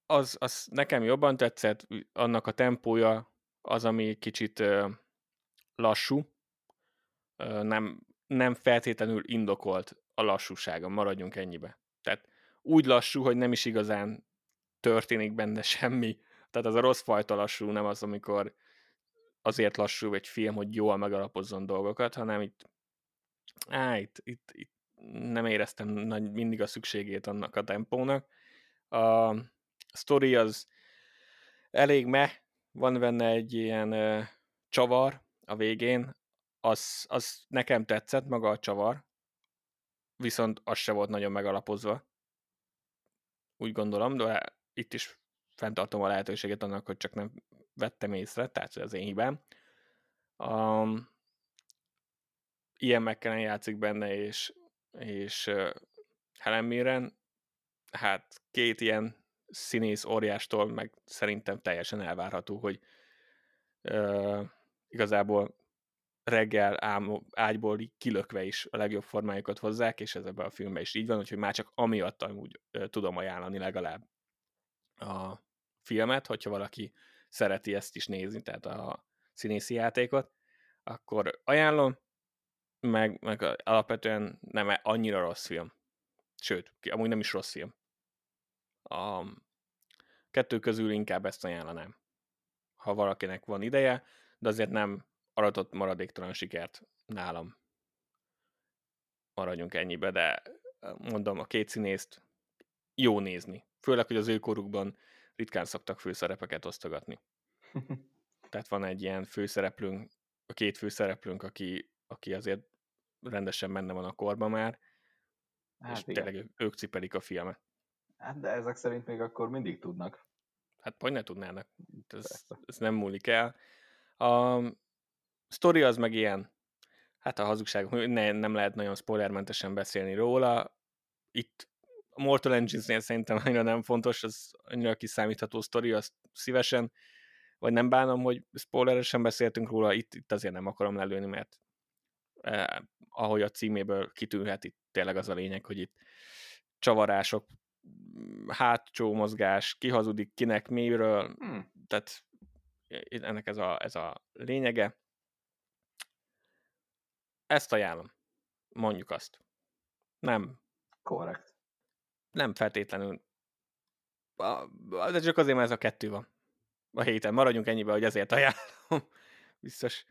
Az, az nekem jobban tetszett, annak a tempója az, ami kicsit lassú, nem, nem feltétlenül indokolt a lassúsága, maradjunk ennyibe. Tehát úgy lassú, hogy nem is igazán történik benne semmi. Tehát az a rossz fajta lassú, nem az, amikor azért lassú egy film, hogy jól megalapozzon dolgokat, hanem itt, á, itt, itt, itt nem éreztem nagy, mindig a szükségét annak a tempónak. A story az elég me, van benne egy ilyen uh, csavar a végén, az, az nekem tetszett maga a csavar, viszont az se volt nagyon megalapozva. Úgy gondolom, de itt is fenntartom a lehetőséget annak, hogy csak nem vettem észre, tehát az én hibám. Um, ilyen McKellen játszik benne, és, és uh, Helen Mirren, hát két ilyen színész óriástól meg szerintem teljesen elvárható, hogy uh, igazából reggel ám, ágyból kilökve is a legjobb formájukat hozzák, és ez ebben a filmben is így van, úgyhogy már csak amiatt amúgy uh, tudom ajánlani legalább a filmet, hogyha valaki szereti ezt is nézni, tehát a színészi játékot, akkor ajánlom, meg, meg alapvetően nem annyira rossz film. Sőt, amúgy nem is rossz film. A kettő közül inkább ezt ajánlanám, ha valakinek van ideje, de azért nem aratott maradéktalan sikert nálam. Maradjunk ennyibe, de mondom, a két színészt jó nézni. Főleg, hogy az ő korukban ritkán szoktak főszerepeket osztogatni. Tehát van egy ilyen főszereplőnk, a két főszereplőnk, aki, aki azért rendesen benne van a korban már, hát és igen. tényleg ők cipelik a filmet. Hát de ezek szerint még akkor mindig tudnak. Hát hogy ne tudnának. Ez, ez nem múlik el. A sztori az meg ilyen, hát a hazugság, ne, nem lehet nagyon spoilermentesen beszélni róla. Itt a Mortal Engines-nél szerintem annyira nem fontos, az annyira kiszámítható sztori, azt szívesen, vagy nem bánom, hogy spoileresen beszéltünk róla, itt, itt azért nem akarom lelőni, mert eh, ahogy a címéből kitűnhet, itt tényleg az a lényeg, hogy itt csavarások, hátsó mozgás, ki hazudik, kinek miről, hmm. tehát ennek ez a, ez a lényege. Ezt ajánlom. Mondjuk azt. Nem. Korrekt. Nem feltétlenül. De csak azért, mert ez a kettő van. A héten. Maradjunk ennyibe, hogy ezért ajánlom. Biztos.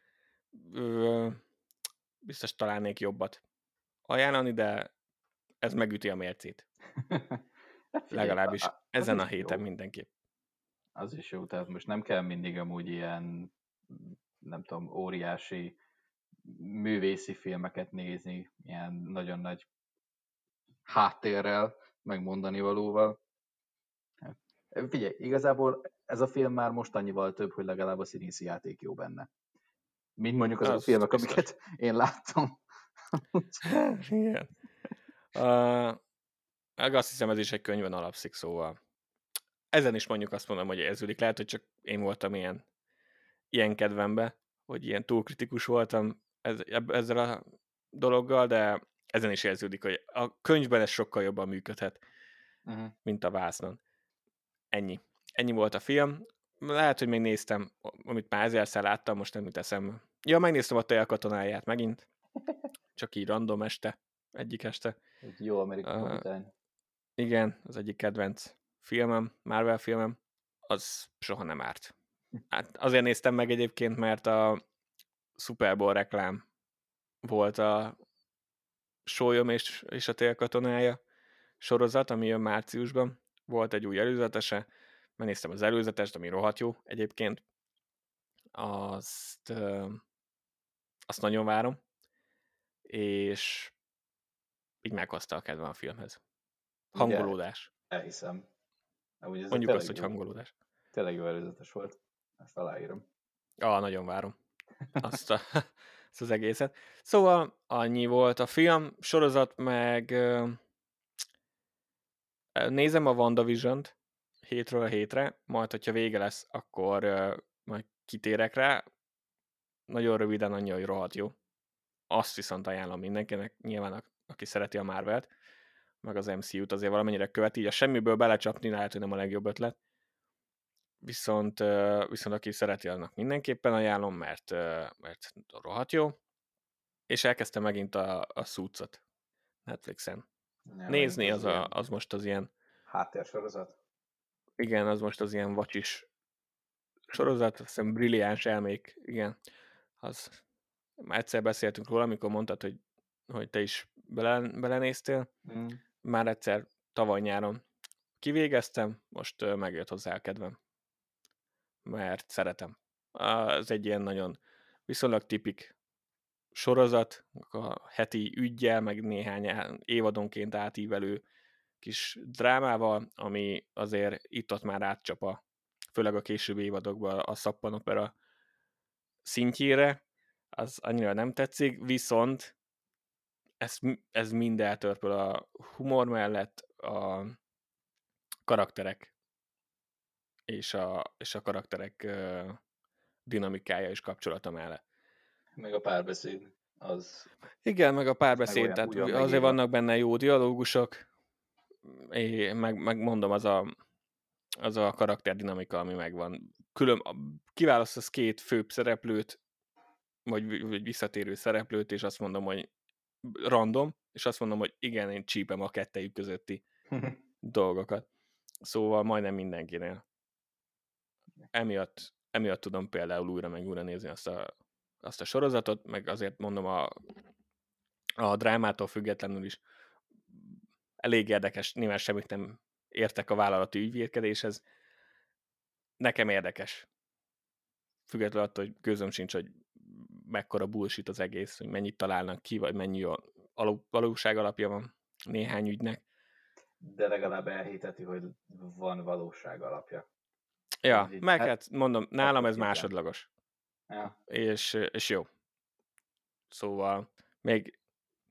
biztos találnék jobbat ajánlani, de ez megüti a mércét. Hát Legalábbis ezen a héten jó. mindenképp. Az is jó, tehát most nem kell mindig amúgy ilyen, nem tudom, óriási művészi filmeket nézni, ilyen nagyon nagy háttérrel, megmondani valóval. Hát, figyelj, igazából ez a film már most annyival több, hogy legalább a színészi játék jó benne. Mint mondjuk azok az a filmek, biztos. amiket én láttam. Igen. Uh, azt hiszem, ez is egy könyvön alapszik, szóval ezen is mondjuk azt mondom, hogy érződik. Lehet, hogy csak én voltam ilyen, ilyen kedvembe, hogy ilyen túlkritikus voltam ez, ezzel a dologgal, de ezen is érződik, hogy a könyvben ez sokkal jobban működhet, uh-huh. mint a vásznon. Ennyi. Ennyi volt a film. Lehet, hogy még néztem, amit már ezerszer láttam, most nem jut. Ja, megnéztem a Teja katonáját megint. Csak így random este. Egyik este. Egy jó amerikai uh, Igen, az egyik kedvenc filmem, Marvel filmem. Az soha nem árt. Hát azért néztem meg egyébként, mert a Super Bowl reklám volt a Sólyom és, és a télkatonája sorozat, ami jön márciusban. Volt egy új előzetese, megnéztem az előzetest, ami rohadt jó egyébként. Azt, azt nagyon várom. És így meghozta a kedvem a filmhez. Hangolódás. Igen, elhiszem. Úgy ez Mondjuk azt, hogy hangolódás. Tényleg jó előzetes volt. Ezt aláírom. Ah, nagyon várom. Azt, a, azt az egészet. Szóval annyi volt a film, sorozat, meg nézem a WandaVision-t hétről hétre, majd, hogyha vége lesz, akkor majd kitérek rá. Nagyon röviden annyi, hogy rohadt jó. Azt viszont ajánlom mindenkinek, nyilván aki szereti a Marvelt, meg az MCU-t azért valamennyire követi, így a semmiből belecsapni lehet, hogy nem a legjobb ötlet. Viszont, viszont aki szereti, annak mindenképpen ajánlom, mert, mert rohadt jó. És elkezdtem megint a, a Suits-ot Netflixen. Ja, Nézni az, a, az most az ilyen... Háttérsorozat? Igen, az most az ilyen vacsis sorozat, azt hiszem brilliáns elmék, igen. Az, már egyszer beszéltünk róla, amikor mondtad, hogy, hogy te is bele, belenéztél. Mm. Már egyszer tavaly nyáron kivégeztem, most megjött hozzá a kedvem. Mert szeretem. Az egy ilyen nagyon viszonylag tipik sorozat, a heti ügyjel, meg néhány évadonként átívelő kis drámával, ami azért itt-ott már átcsapa, főleg a későbbi évadokban a szappanopera szintjére, az annyira nem tetszik, viszont ez, ez mind eltörpül a humor mellett, a karakterek és a, és a karakterek dinamikája és kapcsolata mellett. Meg a párbeszéd, az... Igen, meg a párbeszéd, meg tehát azért megírva. vannak benne jó dialógusok, é, meg, meg mondom, az a, az a karakterdinamika, ami megvan. Külön, kiválasztasz két főbb szereplőt, vagy, vagy visszatérő szereplőt, és azt mondom, hogy random, és azt mondom, hogy igen, én csípem a kettejük közötti dolgokat. Szóval majdnem mindenkinél. Emiatt, emiatt tudom például újra meg újra nézni azt a, azt a sorozatot, meg azért mondom a, a drámától függetlenül is elég érdekes, nyilván semmit nem értek a vállalati ügyvédkedéshez. Nekem érdekes. Függetlenül attól, hogy gőzöm sincs, hogy mekkora bullshit az egész, hogy mennyit találnak ki, vagy mennyi a valóság alapja van néhány ügynek. De legalább elhiteti, hogy van valóság alapja. Ja, így, meg hát, hát mondom, nálam ez másodlagos. Ja. És, és jó. Szóval még,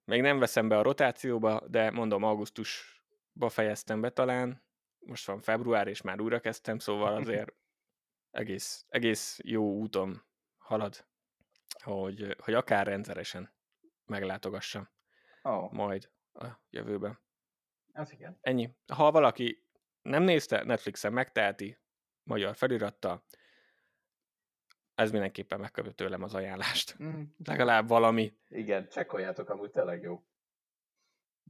még nem veszem be a rotációba, de mondom, augusztusba fejeztem be talán, most van február, és már újra kezdtem, szóval azért egész, egész jó úton halad hogy, hogy akár rendszeresen meglátogassam oh. majd a jövőben. Ez igen. Ennyi. Ha valaki nem nézte, Netflixen megteheti, magyar felirattal, ez mindenképpen megkapja tőlem az ajánlást. Mm. Legalább valami. Igen, csekkoljátok, amúgy tényleg jó.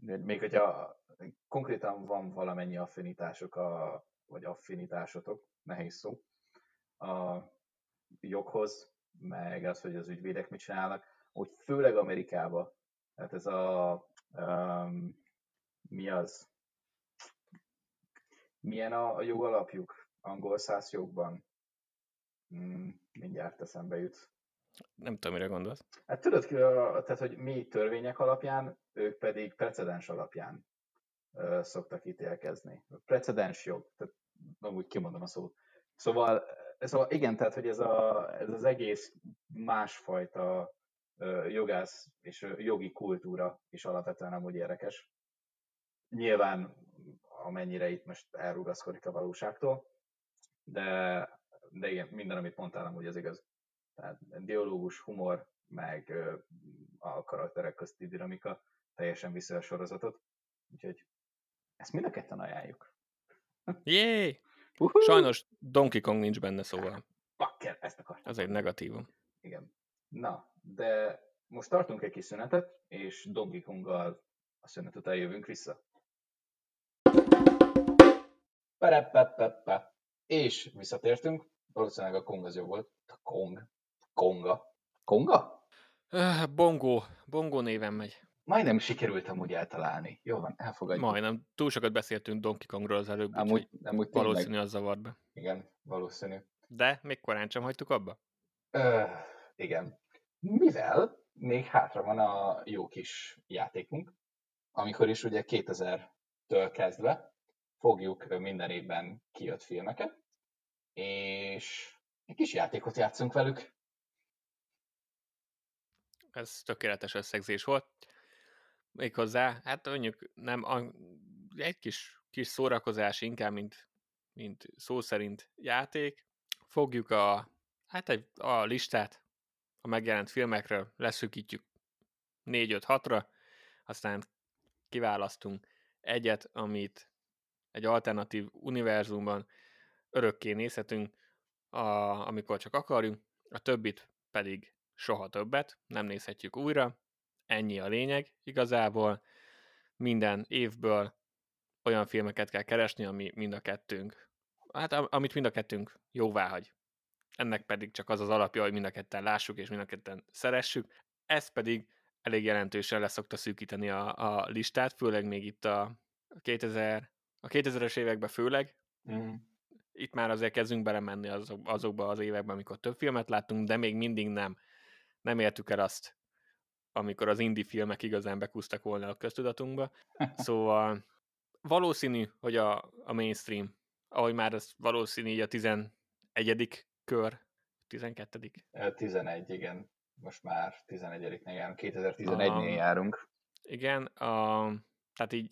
Még hogyha konkrétan van valamennyi affinitások, a, vagy affinitásotok, nehéz szó, a joghoz, meg az, hogy az ügyvédek mit csinálnak, hogy főleg Amerikába, tehát ez a, um, mi az, milyen a, a jogalapjuk angol száz jogban? Mm, mindjárt eszembe jut. Nem tudom, mire gondolsz. Hát tudod, tehát, hogy mi törvények alapján, ők pedig precedens alapján ö, szoktak ítélkezni. Precedens jog, tehát amúgy kimondom a szót. Szóval Szóval igen, tehát hogy ez, a, ez az egész másfajta jogász és jogi kultúra is alapvetően amúgy érdekes. Nyilván amennyire itt most elrugaszkodik a valóságtól, de, de igen, minden, amit mondtál, amúgy az igaz. Tehát dialógus, humor, meg a karakterek közti dinamika teljesen viszi a sorozatot. Úgyhogy ezt mind a ketten ajánljuk. Jé! Uh-huh. Sajnos Donkey Kong nincs benne, szóval. Bakker, ezt akartam. Az egy negatívum. Igen. Na, de most tartunk egy kis szünetet, és Donkey Konggal a szünet után jövünk vissza. Perepepepe. És visszatértünk. Valószínűleg a Kong az jó volt. A Kong. Konga. Konga? Uh, bongo. Bongo néven megy. Majdnem sikerült amúgy eltalálni. Jó van, elfogadjuk. Majdnem. Túl sokat beszéltünk Donkey Kongról az előbb, amúgy, amúgy valószínű tényleg. az zavart be. Igen, valószínű. De még korán sem hagytuk abba? Ö, igen. Mivel még hátra van a jó kis játékunk, amikor is ugye 2000-től kezdve fogjuk minden évben kijött filmeket, és egy kis játékot játszunk velük. Ez tökéletes összegzés volt. Méghozzá, hát mondjuk nem, egy kis, kis szórakozás inkább, mint, mint szó szerint játék. Fogjuk a, hát egy, a listát a megjelent filmekről, leszűkítjük 4-5-6-ra, aztán kiválasztunk egyet, amit egy alternatív univerzumban örökké nézhetünk, a, amikor csak akarjunk, a többit pedig soha többet, nem nézhetjük újra, ennyi a lényeg igazából. Minden évből olyan filmeket kell keresni, ami mind a kettőnk, hát amit mind a kettőnk jóvá hagy. Ennek pedig csak az az alapja, hogy mind a ketten lássuk és mind a ketten szeressük. Ez pedig elég jelentősen leszokta szűkíteni a, a listát, főleg még itt a 2000, a 2000-es években főleg. Mm. Itt már azért kezdünk belemenni azok, azokba az években, amikor több filmet láttunk, de még mindig nem, nem értük el azt, amikor az indie filmek igazán bekúztak volna a köztudatunkba. Szóval valószínű, hogy a, a mainstream, ahogy már az valószínű, a 11. kör, 12. 11, igen. Most már 11-nél járunk, 2011-nél um, járunk. Igen, a, tehát így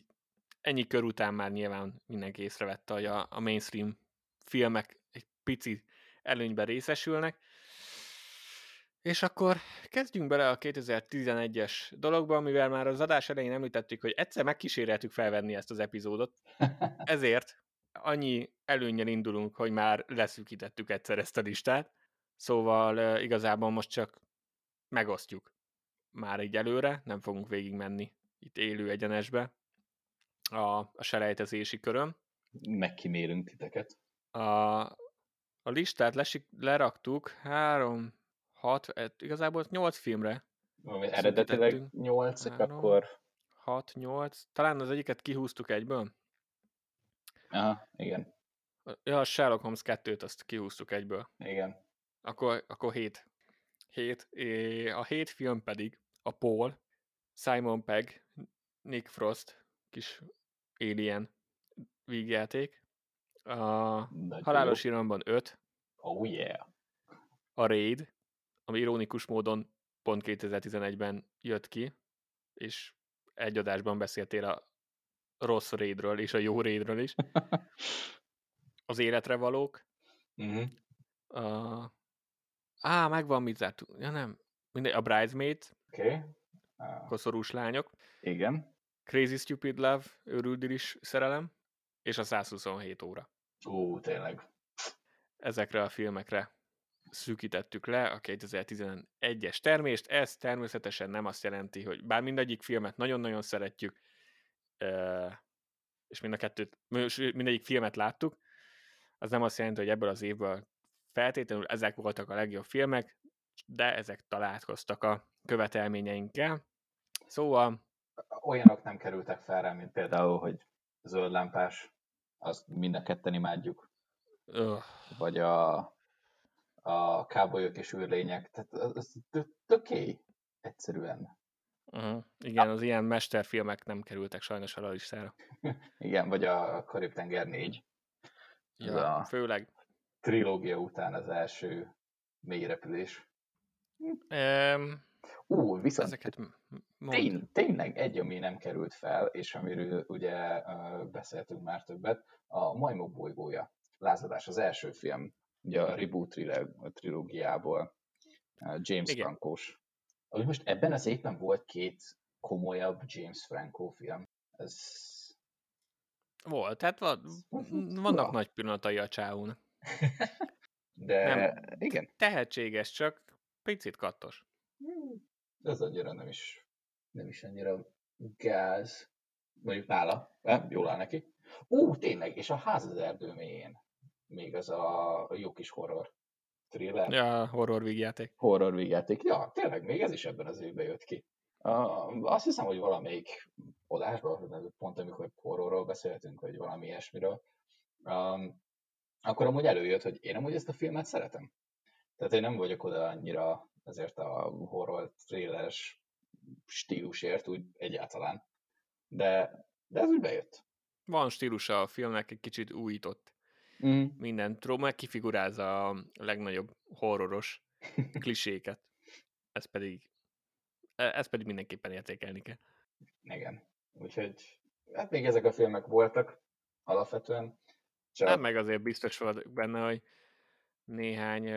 ennyi kör után már nyilván mindenki észrevette, hogy a, a mainstream filmek egy pici előnyben részesülnek. És akkor kezdjünk bele a 2011-es dologba, mivel már az adás elején említettük, hogy egyszer megkíséreltük felvenni ezt az epizódot. Ezért annyi előnyel indulunk, hogy már leszűkítettük egyszer ezt a listát. Szóval igazából most csak megosztjuk már így előre, nem fogunk végigmenni itt élő egyenesbe a, a selejtezési körön. Megkímélünk titeket. A, a listát lesik, leraktuk három, hat, igazából nyolc filmre. Ami eredetileg nyolc, akkor... Hat, nyolc, talán az egyiket kihúztuk egyből. Aha, igen. Ja, a Sherlock Holmes 2-t azt kihúztuk egyből. Igen. Akkor, akkor hét. Hét. A hét film pedig a Paul, Simon Pegg, Nick Frost, kis Alien vígjáték. A Nagy Halálos jó. Iramban 5. Oh yeah. A Raid, ami ironikus módon pont 2011-ben jött ki, és egy adásban beszéltél a rossz raidről és a jó raidről is. Az életre valók. Uh-huh. A... Á, megvan, mit zártunk. Ja nem, Mindegy, a Bridesmaids. Oké. Okay. Uh... Koszorús lányok. Igen. Crazy Stupid Love, őrüldiris szerelem, és a 127 óra. Ó, tényleg. Ezekre a filmekre szűkítettük le a 2011-es termést. Ez természetesen nem azt jelenti, hogy bár mindegyik filmet nagyon-nagyon szeretjük, és mind a kettőt, mindegyik filmet láttuk, az nem azt jelenti, hogy ebből az évből feltétlenül ezek voltak a legjobb filmek, de ezek találkoztak a követelményeinkkel. Szóval... Olyanok nem kerültek fel rá, mint például, hogy zöld lámpás, azt mind a ketten imádjuk. Öh. Vagy a, a kábolyok és űrlények. Tehát az töké egyszerűen. Uh-huh. Igen, az ilyen mesterfilmek nem kerültek sajnos a listára. Igen, vagy a Karib-tenger 4. Ja, a főleg. Trilógia után az első mély repülés. Um, Ú, viszont ezeket tény, tényleg egy, ami nem került fel, és amiről ugye beszéltünk már többet, a Majmok bolygója. Lázadás az első film, ugye a reboot trilógiából, James Igen. Franco-s. Ami most ebben az évben volt két komolyabb James Franco film. Ez... Volt, tehát van, vannak ja. nagy pillanatai a csáún. De nem, igen. Tehetséges, csak picit kattos. Ez annyira nem is, nem is annyira gáz. Mondjuk nála, nem? Jól áll neki. Ó, tényleg, és a ház az erdő mélyén. Még az a jó kis horror thriller. Ja, horror vígjáték. Horror vígjáték. Ja, tényleg, még ez is ebben az évben jött ki. Uh, azt hiszem, hogy valamelyik adásban, pont amikor horrorról beszéltünk, vagy valami ilyesmiről, um, akkor amúgy előjött, hogy én amúgy ezt a filmet szeretem. Tehát én nem vagyok oda annyira ezért a horror thrilleres stílusért úgy egyáltalán. De, de ez úgy bejött. Van stílusa a filmnek, egy kicsit újított. Mm. Minden tróma kifigurázza a legnagyobb horroros kliséket. Ez pedig, e, ez pedig mindenképpen értékelni kell. Igen. Úgyhogy hát még ezek a filmek voltak alapvetően. Csak... Hát meg azért biztos vagyok benne, hogy néhány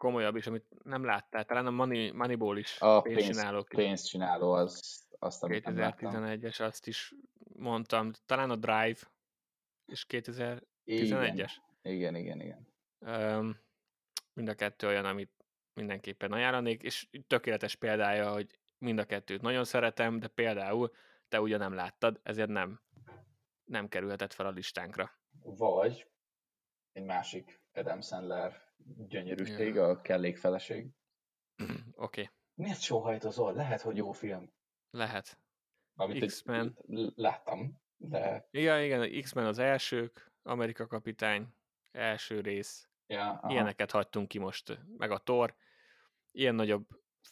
komolyabb is, amit nem láttál. Talán a Money, Moneyball is a pénzcsináló. Pénzcsináló, az, azt, amit 2011-es, azt is mondtam. Talán a Drive és 2011-es. Igen, igen, igen. igen. Um, mind a kettő olyan, amit mindenképpen ajánlanék, és tökéletes példája, hogy mind a kettőt nagyon szeretem, de például te ugye nem láttad, ezért nem, nem kerülhetett fel a listánkra. Vagy egy másik Adam Sandler gyönyörűség, ja. a kellékfeleség. Oké. Okay. Miért sóhajtozol? Lehet, hogy jó film. Lehet. Amit X-Men. Láttam, de... Igen, igen, X-Men az elsők, Amerika kapitány, első rész. Ja, aha. Ilyeneket hagytunk ki most, meg a Thor. Ilyen nagyobb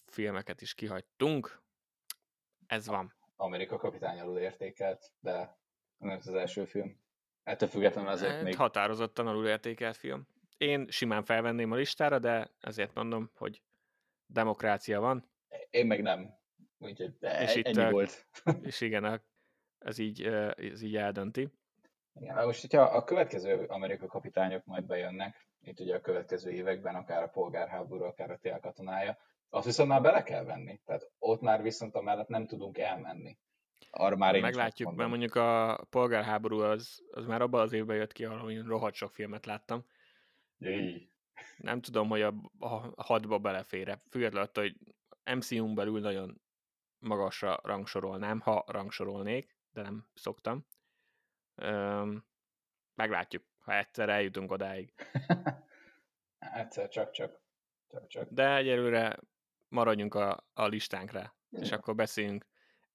filmeket is kihagytunk. Ez van. Amerika kapitány alul értékelt, de nem ez az első film. Ettől függetlenül azért Hát, még... Határozottan alulértékelt film. Én simán felvenném a listára, de ezért mondom, hogy demokrácia van, Én meg nem. Úgyhogy És és itt ennyi a- volt. és igen, a- ez így, ez így eldönti. Igen, na most, hogyha a következő Amerika kapitányok majd bejönnek, itt ugye a következő években, akár a polgárháború, akár a tél katonája, azt viszont már bele kell venni. Tehát ott már viszont amellett nem tudunk elmenni. Arra már én Meglátjuk, mert mondjuk a polgárháború az, az már abban az évben jött ki, ahol én rohadt sok filmet láttam. Jé. Nem tudom, hogy a, a hatba belefér Függetlenül attól, hogy MCU-n belül nagyon magasra rangsorolnám, ha rangsorolnék, de nem szoktam. Öm, meglátjuk, ha egyszer eljutunk odáig. Egyszer csak-csak. Csak-csak. De egyelőre maradjunk a, a listánkra, és Jó. akkor beszéljünk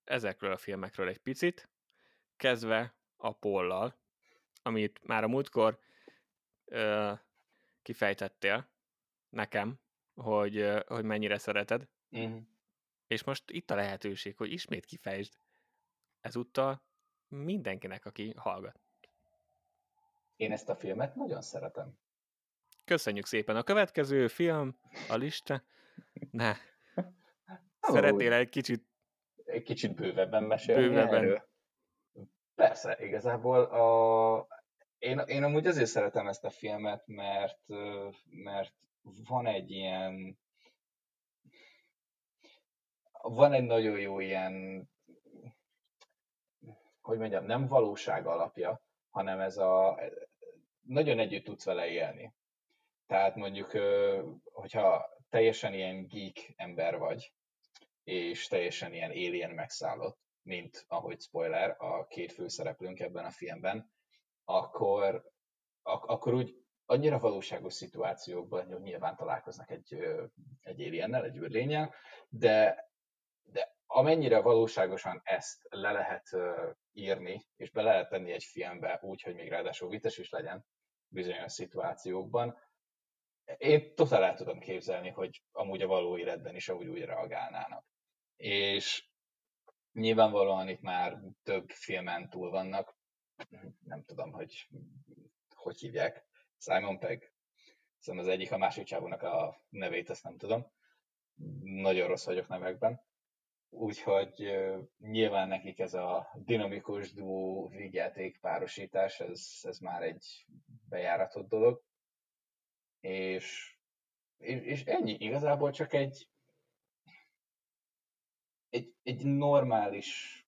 ezekről a filmekről egy picit, kezdve a Pollal, amit már a múltkor ö, kifejtettél nekem, hogy, hogy mennyire szereted, Mhm. és most itt a lehetőség, hogy ismét kifejtsd ezúttal mindenkinek, aki hallgat. Én ezt a filmet nagyon szeretem. Köszönjük szépen. A következő film, a lista. Ne. Szeretnél egy kicsit Egy kicsit bővebben mesélni Bővebben. erről? Persze, igazából a... én, én amúgy azért szeretem ezt a filmet, mert, mert van egy ilyen van egy nagyon jó ilyen hogy mondjam, nem valóság alapja, hanem ez a nagyon együtt tudsz vele élni. Tehát mondjuk, hogyha teljesen ilyen geek ember vagy, és teljesen ilyen alien megszállott, mint ahogy spoiler a két főszereplőnk ebben a filmben, akkor, ak- akkor úgy annyira valóságos szituációkban hogy nyilván találkoznak egy, egy aliennel, egy űrlényel, de, de amennyire valóságosan ezt le lehet írni, és be lehet tenni egy filmbe úgy, hogy még ráadásul vites is legyen bizonyos szituációkban, én totál el tudom képzelni, hogy amúgy a való életben is amúgy úgy reagálnának. És nyilvánvalóan itt már több filmen túl vannak, nem tudom, hogy hogy hívják, Simon Pegg. Szerintem az egyik, a másik csávónak a nevét, ezt nem tudom. Nagyon rossz vagyok nevekben. Úgyhogy nyilván nekik ez a dinamikus duó vígjáték párosítás, ez, ez már egy bejáratott dolog. És, és ennyi, igazából csak egy, egy, egy normális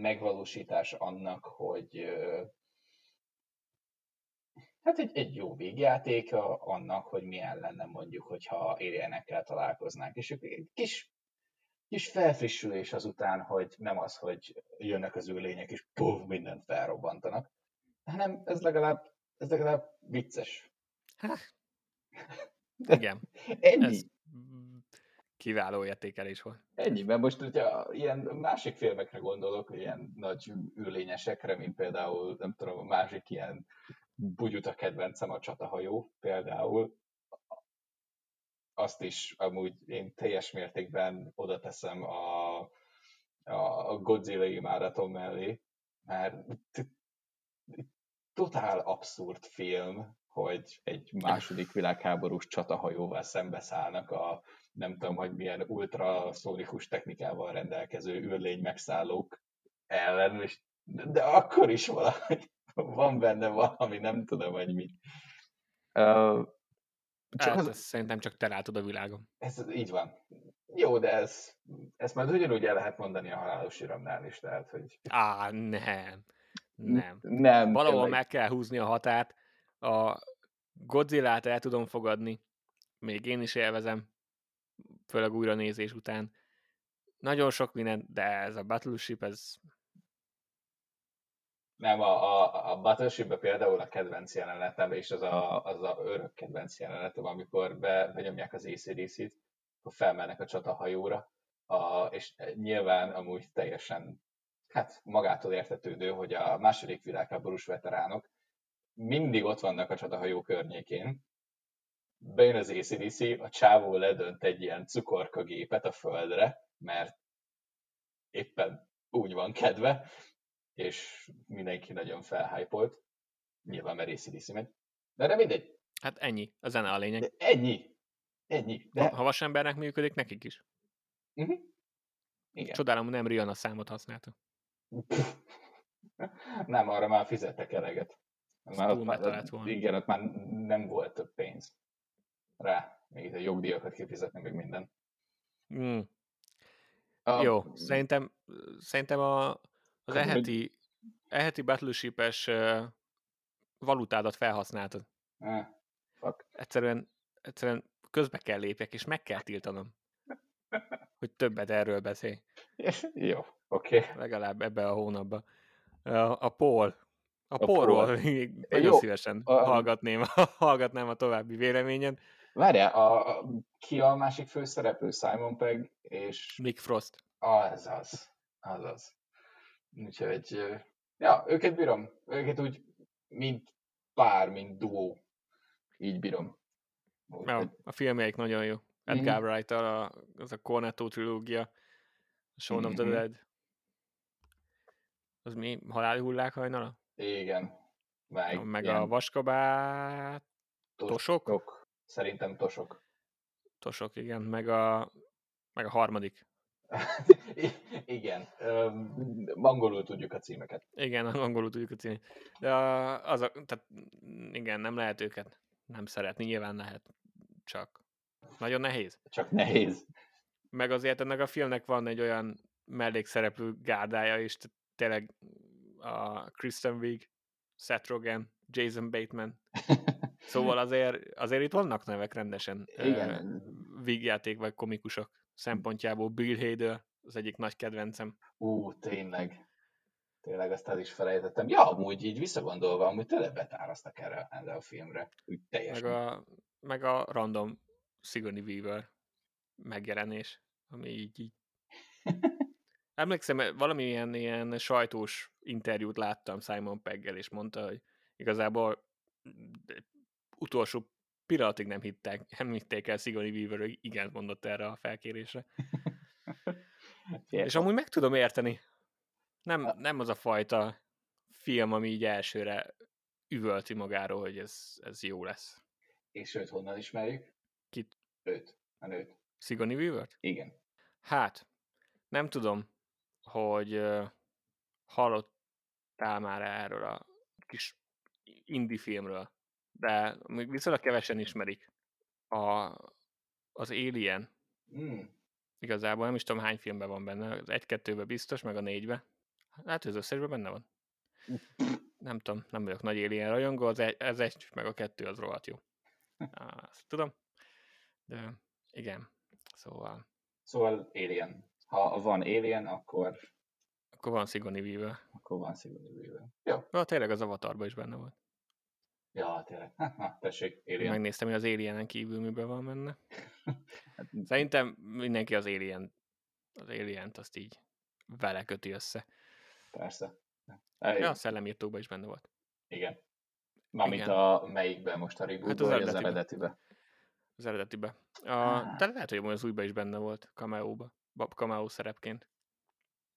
megvalósítás annak, hogy hát egy, egy jó végjáték a- annak, hogy milyen lenne mondjuk, hogyha alienekkel találkoznánk. És egy kis, kis felfrissülés azután, hogy nem az, hogy jönnek az űrlények és puf, mindent felrobbantanak, hanem ez legalább, ez legalább vicces. Há, igen, ennyi. ez kiváló értékelés volt. Ennyi, mert most ugye ilyen másik filmekre gondolok, ilyen nagy űrlényesekre, mint például, nem tudom, a másik ilyen bugyuta kedvencem a csatahajó például. Azt is amúgy én teljes mértékben oda teszem a, a Godzilla imádatom mellé, mert totál abszurd film, hogy egy második világháborús csatahajóval szembeszállnak a nem tudom, hogy milyen ultraszónikus technikával rendelkező űrlény megszállók ellen, és, de akkor is valahogy van benne valami, nem tudom, hogy mi. Uh, csak Hát, az, szerintem csak te látod a világon. ez így van. Jó, de ez, ezt majd ugyanúgy el lehet mondani a halálos iramnál is, tehát, hogy Á, nem. Nem. nem. Valahol tényleg. meg kell húzni a határt. A Godzilla-t el tudom fogadni. Még én is élvezem. Főleg újra nézés után. Nagyon sok minden, de ez a Battleship, ez Nem, a, a, a battleship például a kedvenc jelenetem, és az a, az a örök kedvenc jelenetem, amikor be, benyomják az ACDC-t, akkor felmennek a csatahajóra, a, és nyilván amúgy teljesen hát magától értetődő, hogy a második világháborús veteránok mindig ott vannak a csatahajó környékén, bejön az ACDC, a csávó ledönt egy ilyen cukorkagépet a földre, mert éppen úgy van kedve, és mindenki nagyon felhájpolt. Nyilván mert ACDC megy. De nem mindegy. Hát ennyi, a zene a lényeg. De ennyi. Ennyi. De... Ha vasembernek működik, nekik is. Uh-huh. Igen. Csodálom, nem Rihanna számot használta. nem, arra már fizettek eleget. Már ott, már, ott, igen, ott már nem volt több pénz rá. Még a jogdíjakat kifizetni, meg minden. Mm. A, Jó, szerintem, szerintem a, az eheti, eheti Battleship-es valutádat felhasználtad. Eh, fuck. Egyszerűen, egyszerűen közbe kell lépjek, és meg kell tiltanom, hogy többet erről beszélj. Jó, oké. Okay. Legalább ebbe a hónapban. A, a Paul. A, a Paulról Paul. még nagyon Jó. szívesen a, hallgatném, hallgatnám a további véleményed. Várjál, a, a, ki a másik főszereplő? Simon Pegg és... Nick Frost. Az az. Az az. Úgyhogy, ja, őket bírom. Őket úgy, mint pár, mint duó. Így bírom. Úgy, ja, a filmjeik nagyon jó. Edgar mm-hmm. wright a, az a Cornetto trilógia, a Shaun mm-hmm. of the mhm. Dead. Az mi? Haláli hullák hajnala? Igen. Meg, meg a vaskabát... Tosok? Szerintem tosok. Tosok, igen. Meg a, meg a harmadik. igen. Angolul tudjuk a címeket. Igen, angolul tudjuk a címeket. De az a, tehát igen, nem lehet őket nem szeretni. Nyilván lehet. Csak nagyon nehéz. Csak nehéz. Meg azért ennek a filmnek van egy olyan mellékszereplő gárdája is, tényleg a Kristen Wiig, Seth Rogen, Jason Bateman, Szóval azért, azért itt vannak nevek rendesen. Igen. Vígjáték vagy komikusok szempontjából. Bill Hader az egyik nagy kedvencem. Ú, tényleg. Tényleg azt el is felejtettem. Ja, amúgy így visszagondolva, amúgy tényleg betárasztak erre, erre a filmre. Úgy teljesen. Meg a, meg a random Sigourney Weaver megjelenés, ami így, így. Emlékszem, valami ilyen, ilyen sajtós interjút láttam Simon Peggel, és mondta, hogy igazából utolsó pillanatig nem hittek, nem hitték el Sigourney Weaver, hogy igen mondott erre a felkérésre. És amúgy meg tudom érteni. Nem, nem az a fajta film, ami így elsőre üvölti magáról, hogy ez, ez jó lesz. És őt honnan ismerjük? Kit? Őt, a nőt. Sigourney weaver Igen. Hát, nem tudom, hogy uh, hallottál már erről a kis indie filmről de még viszonylag kevesen ismerik. A, az Alien. Mm. Igazából nem is tudom hány filmben van benne. Az egy-kettőben biztos, meg a négybe. Hát az összesben benne van. Nem tudom, nem vagyok nagy Alien rajongó, az egy, ez egy, meg a kettő az rohadt jó. Azt tudom. De igen, szóval... Szóval Alien. Ha van Alien, akkor... Akkor van Sigourney Weaver. Akkor van Sigourney Weaver. Jó. Ja, tényleg az Avatarban is benne volt. Ja, tényleg. Ha, tessék, Alien. Megnéztem, hogy az Alienen kívül miben van benne. Hát, Szerintem mindenki az Alien, az Alien-t azt így vele köti össze. Persze. Ja, a szellemírtóban is benne volt. Igen. Mármint a melyikben most a reboot hát az, az eredetibe? Az eredetibe. A, de lehet, hogy az újban is benne volt, cameo-ba, cameo szerepként.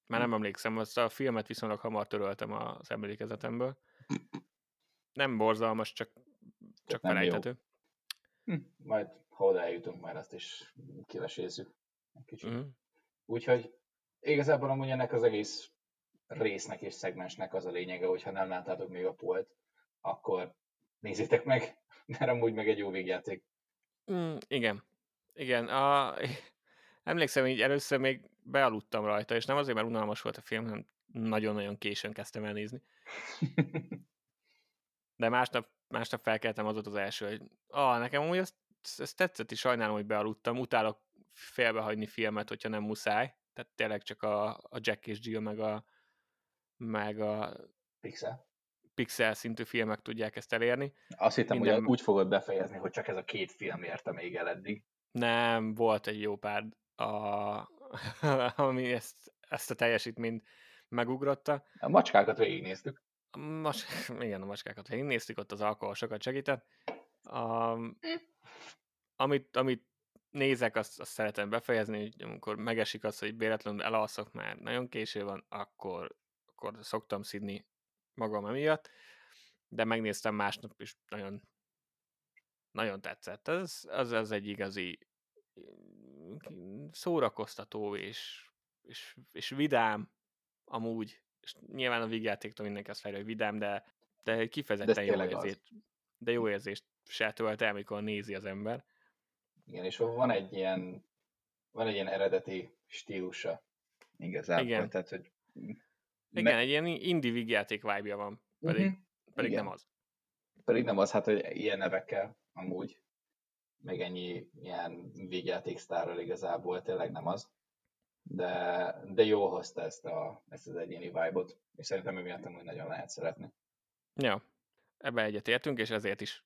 Már nem hm. emlékszem, azt a filmet viszonylag hamar töröltem az emlékezetemből nem borzalmas, csak, csak nem felejthető. Hm, majd ha oda eljutunk, már azt is kivesézzük egy kicsit. Uh-huh. Úgyhogy igazából amúgy ennek az egész résznek és szegmensnek az a lényege, hogyha nem láttátok még a polt, akkor nézzétek meg, mert amúgy meg egy jó végjáték. Mm, igen. Igen. A... Emlékszem, hogy először még bealudtam rajta, és nem azért, mert unalmas volt a film, hanem nagyon-nagyon későn kezdtem el nézni. De másnap, másnap felkeltem, az volt az első, hogy ah, nekem úgy ezt, ezt tetszett, és sajnálom, hogy bealudtam. Utálok félbehagyni filmet, hogyha nem muszáj. Tehát tényleg csak a, a Jack és Jill, meg a, meg a Pixel. Pixel szintű filmek tudják ezt elérni. Azt hittem, Minden... hogy úgy fogod befejezni, hogy csak ez a két film érte még el eddig. Nem, volt egy jó pár, a, ami ezt, ezt a teljesítményt megugrotta. A macskákat végignéztük. Mas, igen, a macskákat néztük, ott az alkohol sokat segített. A, amit, amit nézek, azt, azt szeretem befejezni, hogy amikor megesik az, hogy véletlenül elalszok, már nagyon késő van, akkor, akkor szoktam szidni magam emiatt, de megnéztem másnap is nagyon, nagyon tetszett. Ez, az, az egy igazi szórakoztató és, és, és vidám amúgy, és nyilván a vígjátéktól mindenki azt várja, hogy vidám, de, de kifejezetten de jó érzést, de jó érzést se tölt el, amikor nézi az ember. Igen, és van egy ilyen, van egy ilyen eredeti stílusa igazából. Igen. Tehát, hogy igen, egy ilyen indie vígjáték vibe van, pedig, uh-huh. pedig Igen. nem az. Pedig nem az, hát, hogy ilyen nevekkel amúgy, meg ennyi ilyen vígjáték sztárral igazából tényleg nem az. De, de jól hozta ezt, a, ezt az egyéni vibe-ot, és szerintem emiatt amúgy nagyon lehet szeretni. Ja, ebbe egyetértünk, és ezért is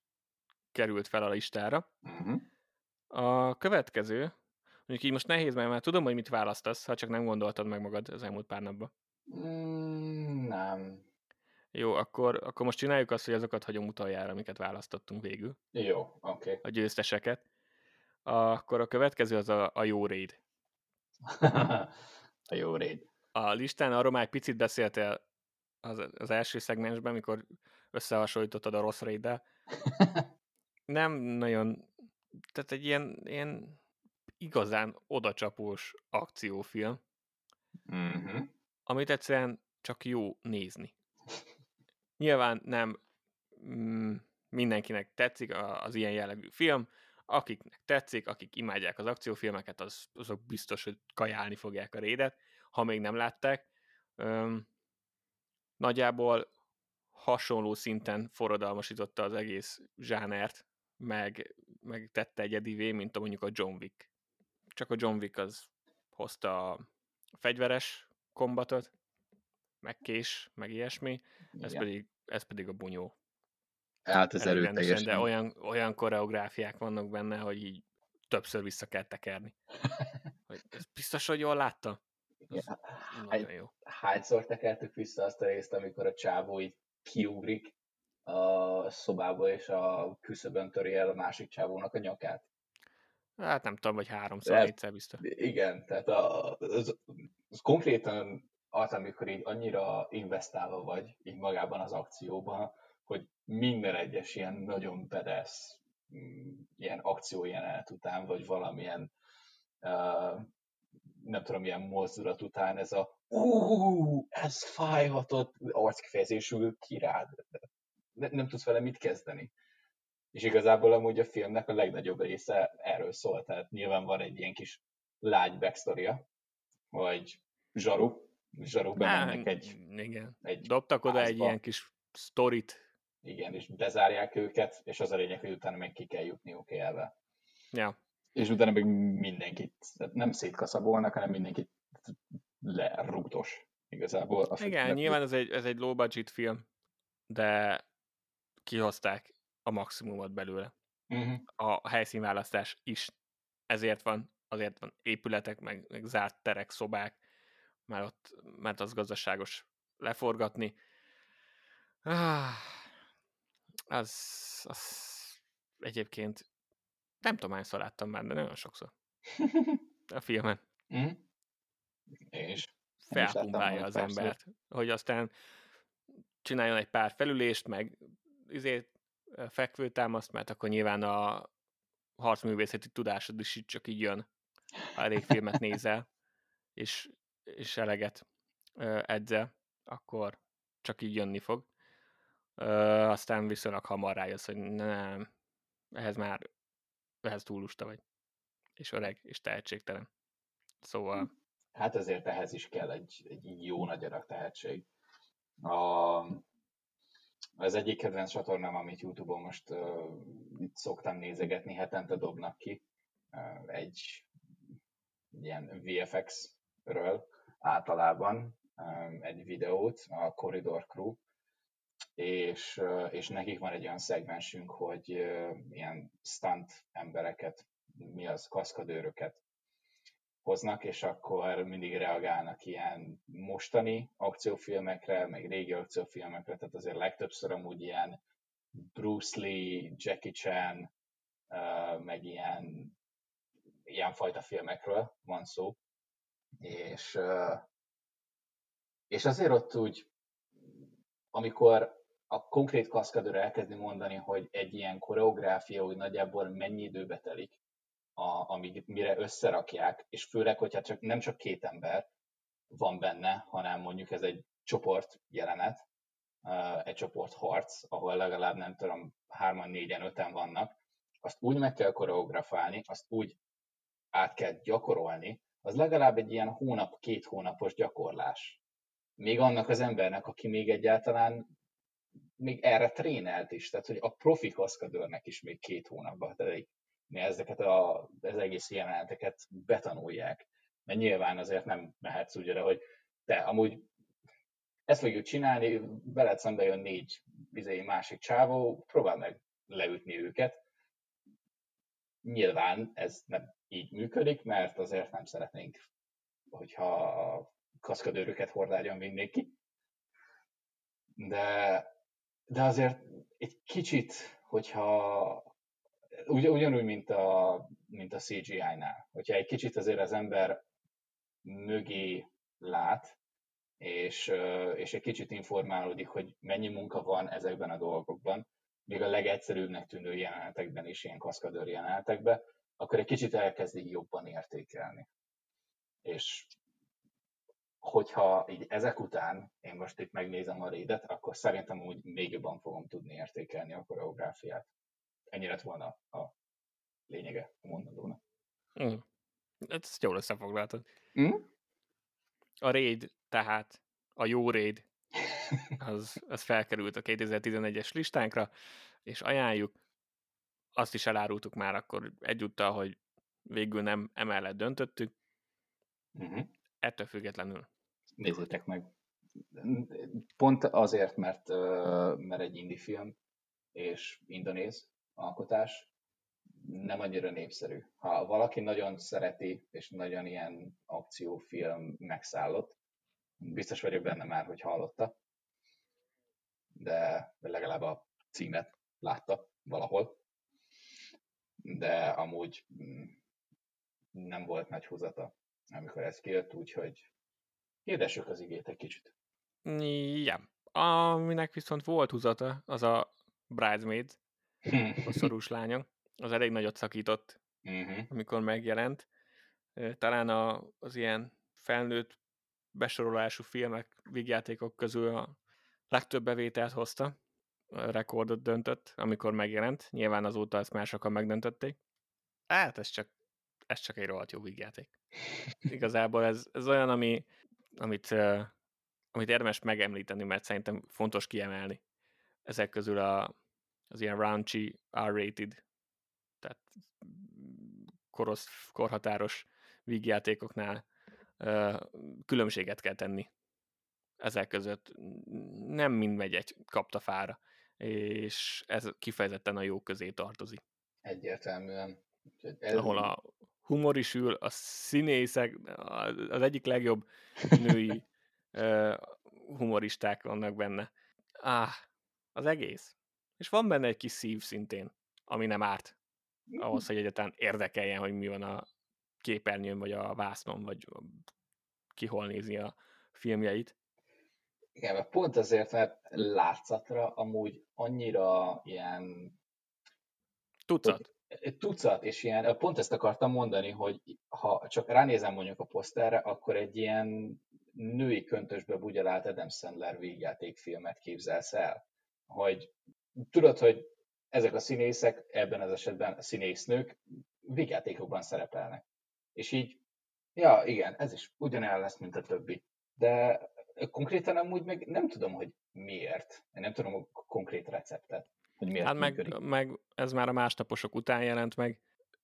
került fel a listára. Uh-huh. A következő, mondjuk így most nehéz, mert már tudom, hogy mit választasz, ha csak nem gondoltad meg magad az elmúlt pár napban. Mm, nem. Jó, akkor, akkor most csináljuk azt, hogy azokat hagyom utoljára, amiket választottunk végül. Jó, oké. Okay. A győzteseket. Akkor a következő az a, a jó raid. A jó raid. A listán arról már egy picit beszéltél az, az első szegmensben, amikor összehasonlítottad a rossz raid Nem nagyon, tehát egy ilyen, ilyen igazán odacsapós akciófilm. Mm-hmm amit egyszerűen csak jó nézni. Nyilván nem mm, mindenkinek tetszik az ilyen jellegű film, akiknek tetszik, akik imádják az akciófilmeket, az, azok biztos, hogy kajálni fogják a rédet, ha még nem látták. Öm, nagyjából hasonló szinten forradalmasította az egész zsánert, meg, meg tette egyedivé, mint a mondjuk a John Wick. Csak a John Wick az hozta a fegyveres kombatot, meg kés, meg ilyesmi, ez pedig, ez pedig a bunyó. Hát ez erőteljes. De olyan, olyan koreográfiák vannak benne, hogy így többször vissza kell tekerni. Hogy ez biztos, hogy jól látta? Ja. Hány, jó. Hányszor tekertük vissza azt a részt, amikor a csávó így kiugrik a szobába, és a küszöbön töri el a másik csávónak a nyakát? Hát nem tudom, vagy háromszor, négyszer biztos. Igen, tehát a, az, az konkrétan az, amikor így annyira investálva vagy így magában az akcióban, minden egyes ilyen nagyon bedesz mm, ilyen akció jelenet után, vagy valamilyen uh, nem tudom, milyen mozdulat után ez a uh, ez fájhatott arckifejezésül kirád. Nem, nem tudsz vele mit kezdeni. És igazából amúgy a filmnek a legnagyobb része erről szól, tehát nyilván van egy ilyen kis lágy backstory vagy zsaru, zsaruk bemennek egy... Igen. egy Dobtak oda házba. egy ilyen kis sztorit. Igen, és bezárják őket, és az a lényeg, hogy utána meg ki kell jutniuk élve. Ja. És utána meg mindenkit, nem szétkaszabolnak, hanem mindenkit lerúgtos igazából. A Igen, nyilván ez egy, ez egy low budget film, de kihozták a maximumot belőle. Uh-huh. A helyszínválasztás is ezért van, azért van épületek, meg, meg zárt terek, szobák, mert ott, mert az gazdaságos leforgatni. Ah, az, az egyébként nem tudom, hányszor láttam már, de nagyon sokszor. A filmen. Mm. És felpumpálja az persze. embert, hogy aztán csináljon egy pár felülést, meg izé, fekvőtámaszt, mert akkor nyilván a harcművészeti tudásod is csak így jön, ha elég filmet nézel, és és eleget edzel, akkor csak így jönni fog. Aztán viszonylag hamar rájössz, hogy nem, ehhez már, ehhez túl lusta vagy. És öreg, és tehetségtelen. Szóval... Hát ezért ehhez is kell egy, egy jó nagy adag tehetség. A, az egyik kedvenc csatornám, amit Youtube-on most uh, itt szoktam nézegetni, hetente dobnak ki uh, egy ilyen VFX-ről, általában um, egy videót, a Corridor Crew, és, és nekik van egy olyan szegmensünk, hogy ilyen stunt embereket, mi az, kaszkadőröket hoznak, és akkor mindig reagálnak ilyen mostani akciófilmekre, meg régi akciófilmekre, tehát azért legtöbbször amúgy ilyen Bruce Lee, Jackie Chan, meg ilyen, ilyen fajta filmekről van szó. És, és azért ott úgy, amikor a konkrét kaszkadőr elkezdi mondani, hogy egy ilyen koreográfia úgy nagyjából mennyi időbe telik, a, amíg mire összerakják, és főleg, hogyha csak, nem csak két ember van benne, hanem mondjuk ez egy csoport jelenet, egy csoport harc, ahol legalább nem tudom, hárman, négyen, öten vannak, azt úgy meg kell koreografálni, azt úgy át kell gyakorolni, az legalább egy ilyen hónap, két hónapos gyakorlás. Még annak az embernek, aki még egyáltalán még erre trénelt is, tehát hogy a profi kaszkadőrnek is még két hónapba telik, mi ezeket a, az egész jeleneteket betanulják. Mert nyilván azért nem mehetsz úgy hogy te amúgy ezt fogjuk csinálni, veled szembe jön négy bizei másik csávó, próbál meg leütni őket. Nyilván ez nem így működik, mert azért nem szeretnénk, hogyha kaszkadőröket vinnék ki. De, de azért egy kicsit, hogyha ugy, ugyanúgy, mint a, mint a CGI-nál, hogyha egy kicsit azért az ember mögé lát, és, és egy kicsit informálódik, hogy mennyi munka van ezekben a dolgokban, még a legegyszerűbbnek tűnő jelenetekben is, ilyen kaszkadőr jelenetekben, akkor egy kicsit elkezdi jobban értékelni. És hogyha így ezek után én most itt megnézem a rédet, akkor szerintem úgy még jobban fogom tudni értékelni a koreográfiát. Ennyi lett volna a lényege a mondandónak. Mm. Ezt jól összefoglaltad. Mm? A raid, tehát a jó raid, az, az felkerült a 2011-es listánkra, és ajánljuk. Azt is elárultuk már akkor egyúttal, hogy végül nem emellett döntöttük. Uh-huh. Ettől függetlenül. Nézzétek meg. Pont azért, mert, mert egy indie film és indonéz alkotás nem annyira népszerű. Ha valaki nagyon szereti, és nagyon ilyen akciófilm megszállott, biztos vagyok benne már, hogy hallotta, de legalább a címet látta valahol. De amúgy mm, nem volt nagy húzata, amikor ez kijött, úgyhogy hirdessük az igét egy kicsit. Ja. Aminek viszont volt húzata, az a Bridesmaids, a szorús lányok. Az elég nagyot szakított, uh-huh. amikor megjelent. Talán a, az ilyen felnőtt besorolású filmek, vígjátékok közül a legtöbb bevételt hozta, a rekordot döntött, amikor megjelent. Nyilván azóta ezt már sokan megdöntötték. Hát ez csak, ez csak egy rohadt jó vígjáték. Igazából ez, ez olyan, ami, amit, uh, amit érdemes megemlíteni, mert szerintem fontos kiemelni. Ezek közül a, az ilyen raunchy, R-rated, tehát korosz, korhatáros vígjátékoknál uh, különbséget kell tenni ezek között. Nem mind megy egy kaptafára, és ez kifejezetten a jó közé tartozik. Egyértelműen. Ez... Ahol a humor is ül, a színészek, az egyik legjobb női uh, humoristák vannak benne. Ah, az egész. És van benne egy kis szív szintén, ami nem árt ahhoz, hogy egyáltalán érdekeljen, hogy mi van a képernyőn, vagy a vásznon, vagy ki hol nézi a filmjeit. Igen, mert pont azért, mert látszatra amúgy annyira ilyen... Tucat. Tucat, és ilyen, pont ezt akartam mondani, hogy ha csak ránézem mondjuk a poszterre, akkor egy ilyen női köntösbe bugyalált Adam Sandler végjátékfilmet képzelsz el. Hogy tudod, hogy ezek a színészek, ebben az esetben a színésznők végjátékokban szerepelnek. És így, ja igen, ez is ugyanolyan lesz, mint a többi. De konkrétan amúgy meg nem tudom, hogy miért. Én nem tudom a konkrét receptet, hogy miért Hát meg, meg ez már a másnaposok után jelent meg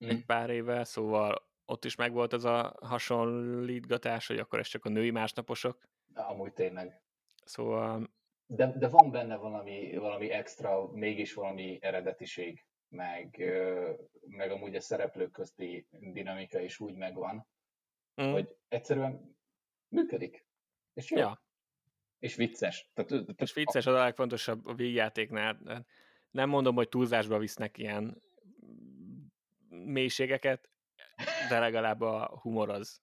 mm. egy pár éve, szóval ott is megvolt ez a hasonlítgatás, hogy akkor ez csak a női másnaposok. Amúgy tényleg. Szóval... De, de van benne valami, valami extra, mégis valami eredetiség, meg, meg amúgy a szereplők közti dinamika is úgy megvan, mm. hogy egyszerűen működik. És jó. Ja. És vicces. Tehát, tehát és vicces az a legfontosabb a végjátéknál. Nem mondom, hogy túlzásba visznek ilyen mélységeket, de legalább a humor az,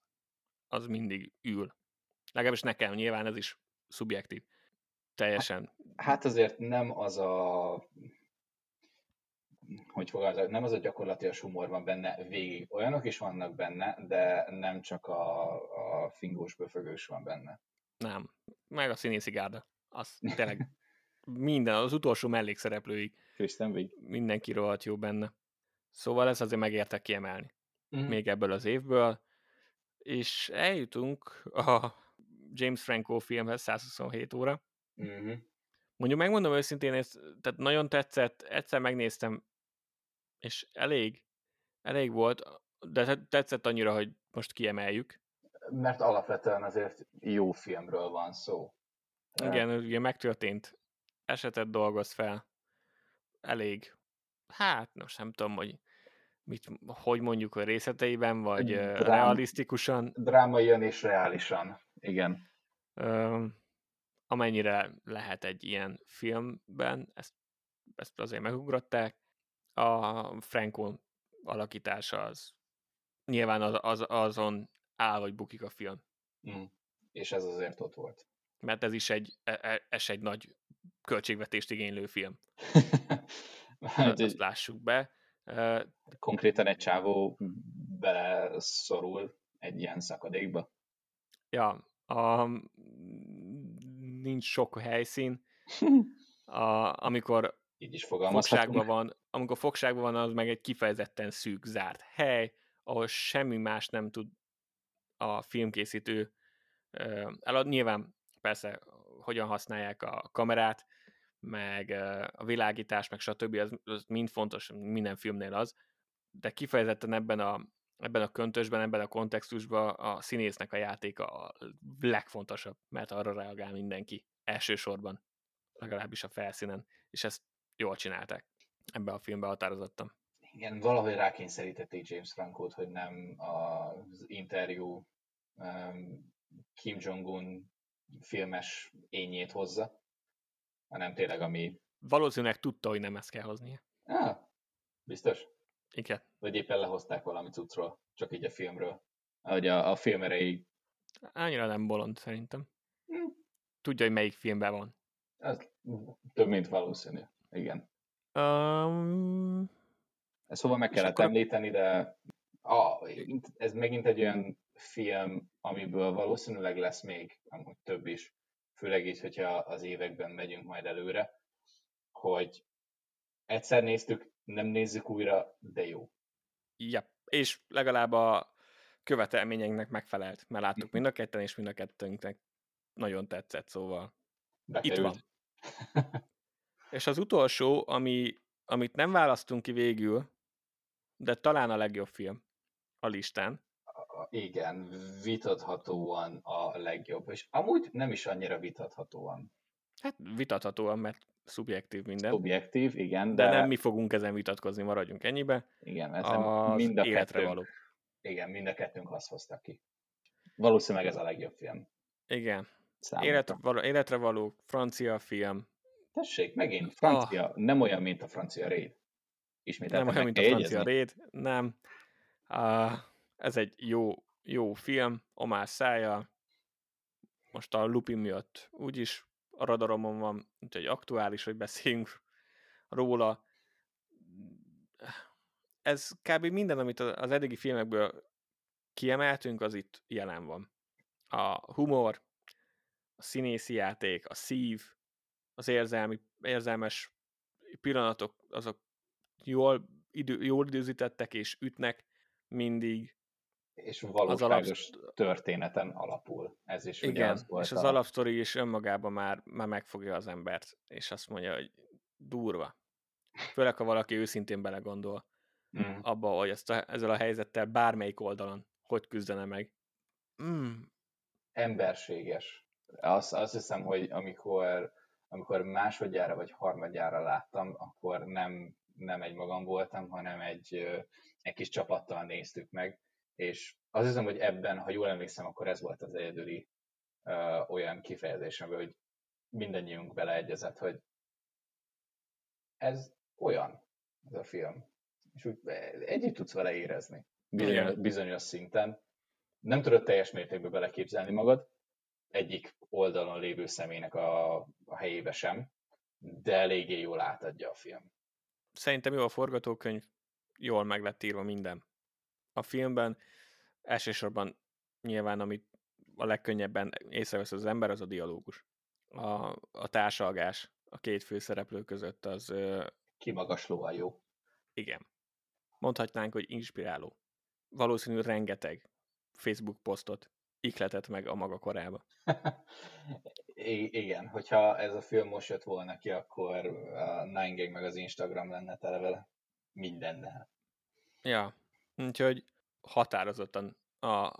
az mindig ül. Legalábbis nekem, nyilván ez is szubjektív. Teljesen. Hát, hát azért nem az a hogy fogalmazok, nem az a gyakorlatilag humor van benne végig. Olyanok is vannak benne, de nem csak a, a fingós böfögős van benne. Nem. Meg a színészi gárda. Az tényleg minden, az utolsó mellékszereplőig. Kristen Wiig. Mindenki rohadt jó benne. Szóval ez azért megérte kiemelni. Mm. Még ebből az évből. És eljutunk a James Franco filmhez 127 óra. Mm-hmm. Mondjuk megmondom őszintén, ez, tehát nagyon tetszett, egyszer megnéztem, és elég, elég volt, de tetszett annyira, hogy most kiemeljük. Mert alapvetően azért jó filmről van szó. Igen, ugye megtörtént esetet dolgoz fel. Elég, hát most nem tudom, hogy mit, hogy mondjuk a részleteiben, vagy Drám, realisztikusan. Drámaian és reálisan, igen. Ö, amennyire lehet egy ilyen filmben, ezt, ezt azért megugrották. A Franco alakítása az nyilván az, az, azon áll vagy bukik a film. Mm. És ez azért ott volt. Mert ez is egy, e, e, ez egy nagy költségvetést igénylő film. hát, azt lássuk be. Konkrétan egy csávó beleszorul egy ilyen szakadékba. Ja, a, nincs sok helyszín. A, amikor így is fogságban van, amikor fogságban van, az meg egy kifejezetten szűk, zárt hely, ahol semmi más nem tud a filmkészítő elad. Nyilván persze hogyan használják a kamerát, meg a világítás, meg stb. Az, az mind fontos, minden filmnél az, de kifejezetten ebben a, ebben a köntösben, ebben a kontextusban a színésznek a játéka a legfontosabb, mert arra reagál mindenki elsősorban, legalábbis a felszínen, és ezt jól csinálták. Ebbe a filmbe határozottam. Igen, valahogy rákényszerítették James Franco-t, hogy nem az interjú um, Kim Jong-un filmes ényét hozza, hanem tényleg ami... Valószínűleg tudta, hogy nem ezt kell hoznia. Ah, biztos? Igen. Vagy éppen lehozták valami cuccról, csak így a filmről. Ahogy a, a film erejéig. Annyira nem bolond szerintem. Hm. Tudja, hogy melyik filmben van. Ez több, mint valószínű. Igen. Um... Ezt szóval meg kellett akkor... említeni, de a, ez megint egy olyan film, amiből valószínűleg lesz még amúgy több is, főleg így, hogyha az években megyünk majd előre, hogy egyszer néztük, nem nézzük újra, de jó. Ja, és legalább a követelményeinknek megfelelt, mert láttuk mind a ketten, és mind a kettőnknek nagyon tetszett, szóval Bekerült. itt van. és az utolsó, ami, amit nem választunk ki végül, de talán a legjobb film a listán, igen, vitathatóan a legjobb, és amúgy nem is annyira vitathatóan. Hát vitathatóan, mert szubjektív minden. Szubjektív, igen. De, de nem mi fogunk ezen vitatkozni, maradjunk ennyibe. Igen, ez mind a életre kettőnk, való. Igen, mind a kettőnk azt hoztak ki. Valószínűleg ez a legjobb film. Igen. Életre való, életre való francia film. Tessék, megint francia, ah. nem olyan, mint a francia raid. Ismételten nem olyan, mint a francia raid, nem. Uh, ez egy jó, jó film, Omás szája, most a Lupin miatt úgyis a radaromon van, úgyhogy aktuális, hogy beszéljünk róla. Ez kb. minden, amit az eddigi filmekből kiemeltünk, az itt jelen van. A humor, a színészi játék, a szív, az érzelmi, érzelmes pillanatok, azok jól, idő, jól időzítettek és ütnek mindig és valóságos alap... történeten alapul. Ez is Igen, az volt és az a... alapsztori is önmagában már, már megfogja az embert, és azt mondja, hogy durva. Főleg, ha valaki őszintén belegondol mm. abba, hogy ezt a, ezzel a helyzettel bármelyik oldalon hogy küzdene meg. Mm. Emberséges. Azt, azt hiszem, hogy amikor, amikor másodjára vagy harmadjára láttam, akkor nem, nem egy magam voltam, hanem egy, egy kis csapattal néztük meg, És az hiszem, hogy ebben, ha jól emlékszem, akkor ez volt az egyedüli uh, olyan kifejezésem, hogy mindannyiunk beleegyezett, hogy ez olyan, ez a film. És úgy együtt tudsz vele érezni bizonyos, bizonyos szinten. Nem tudod teljes mértékben beleképzelni magad, egyik oldalon lévő személynek a, a helyébe sem, de eléggé jól átadja a film. Szerintem jó a forgatókönyv, jól meg lett írva minden. A filmben elsősorban nyilván, amit a legkönnyebben észrevesz az ember, az a dialógus. A, a társalgás a két főszereplő között az... Kimagaslóan jó. Igen. Mondhatnánk, hogy inspiráló. Valószínűleg rengeteg Facebook posztot ikletett meg a maga korába. igen, hogyha ez a film most jött volna ki, akkor a Nine Gag meg az Instagram lenne tele vele mindennel. Ja, úgyhogy határozottan a,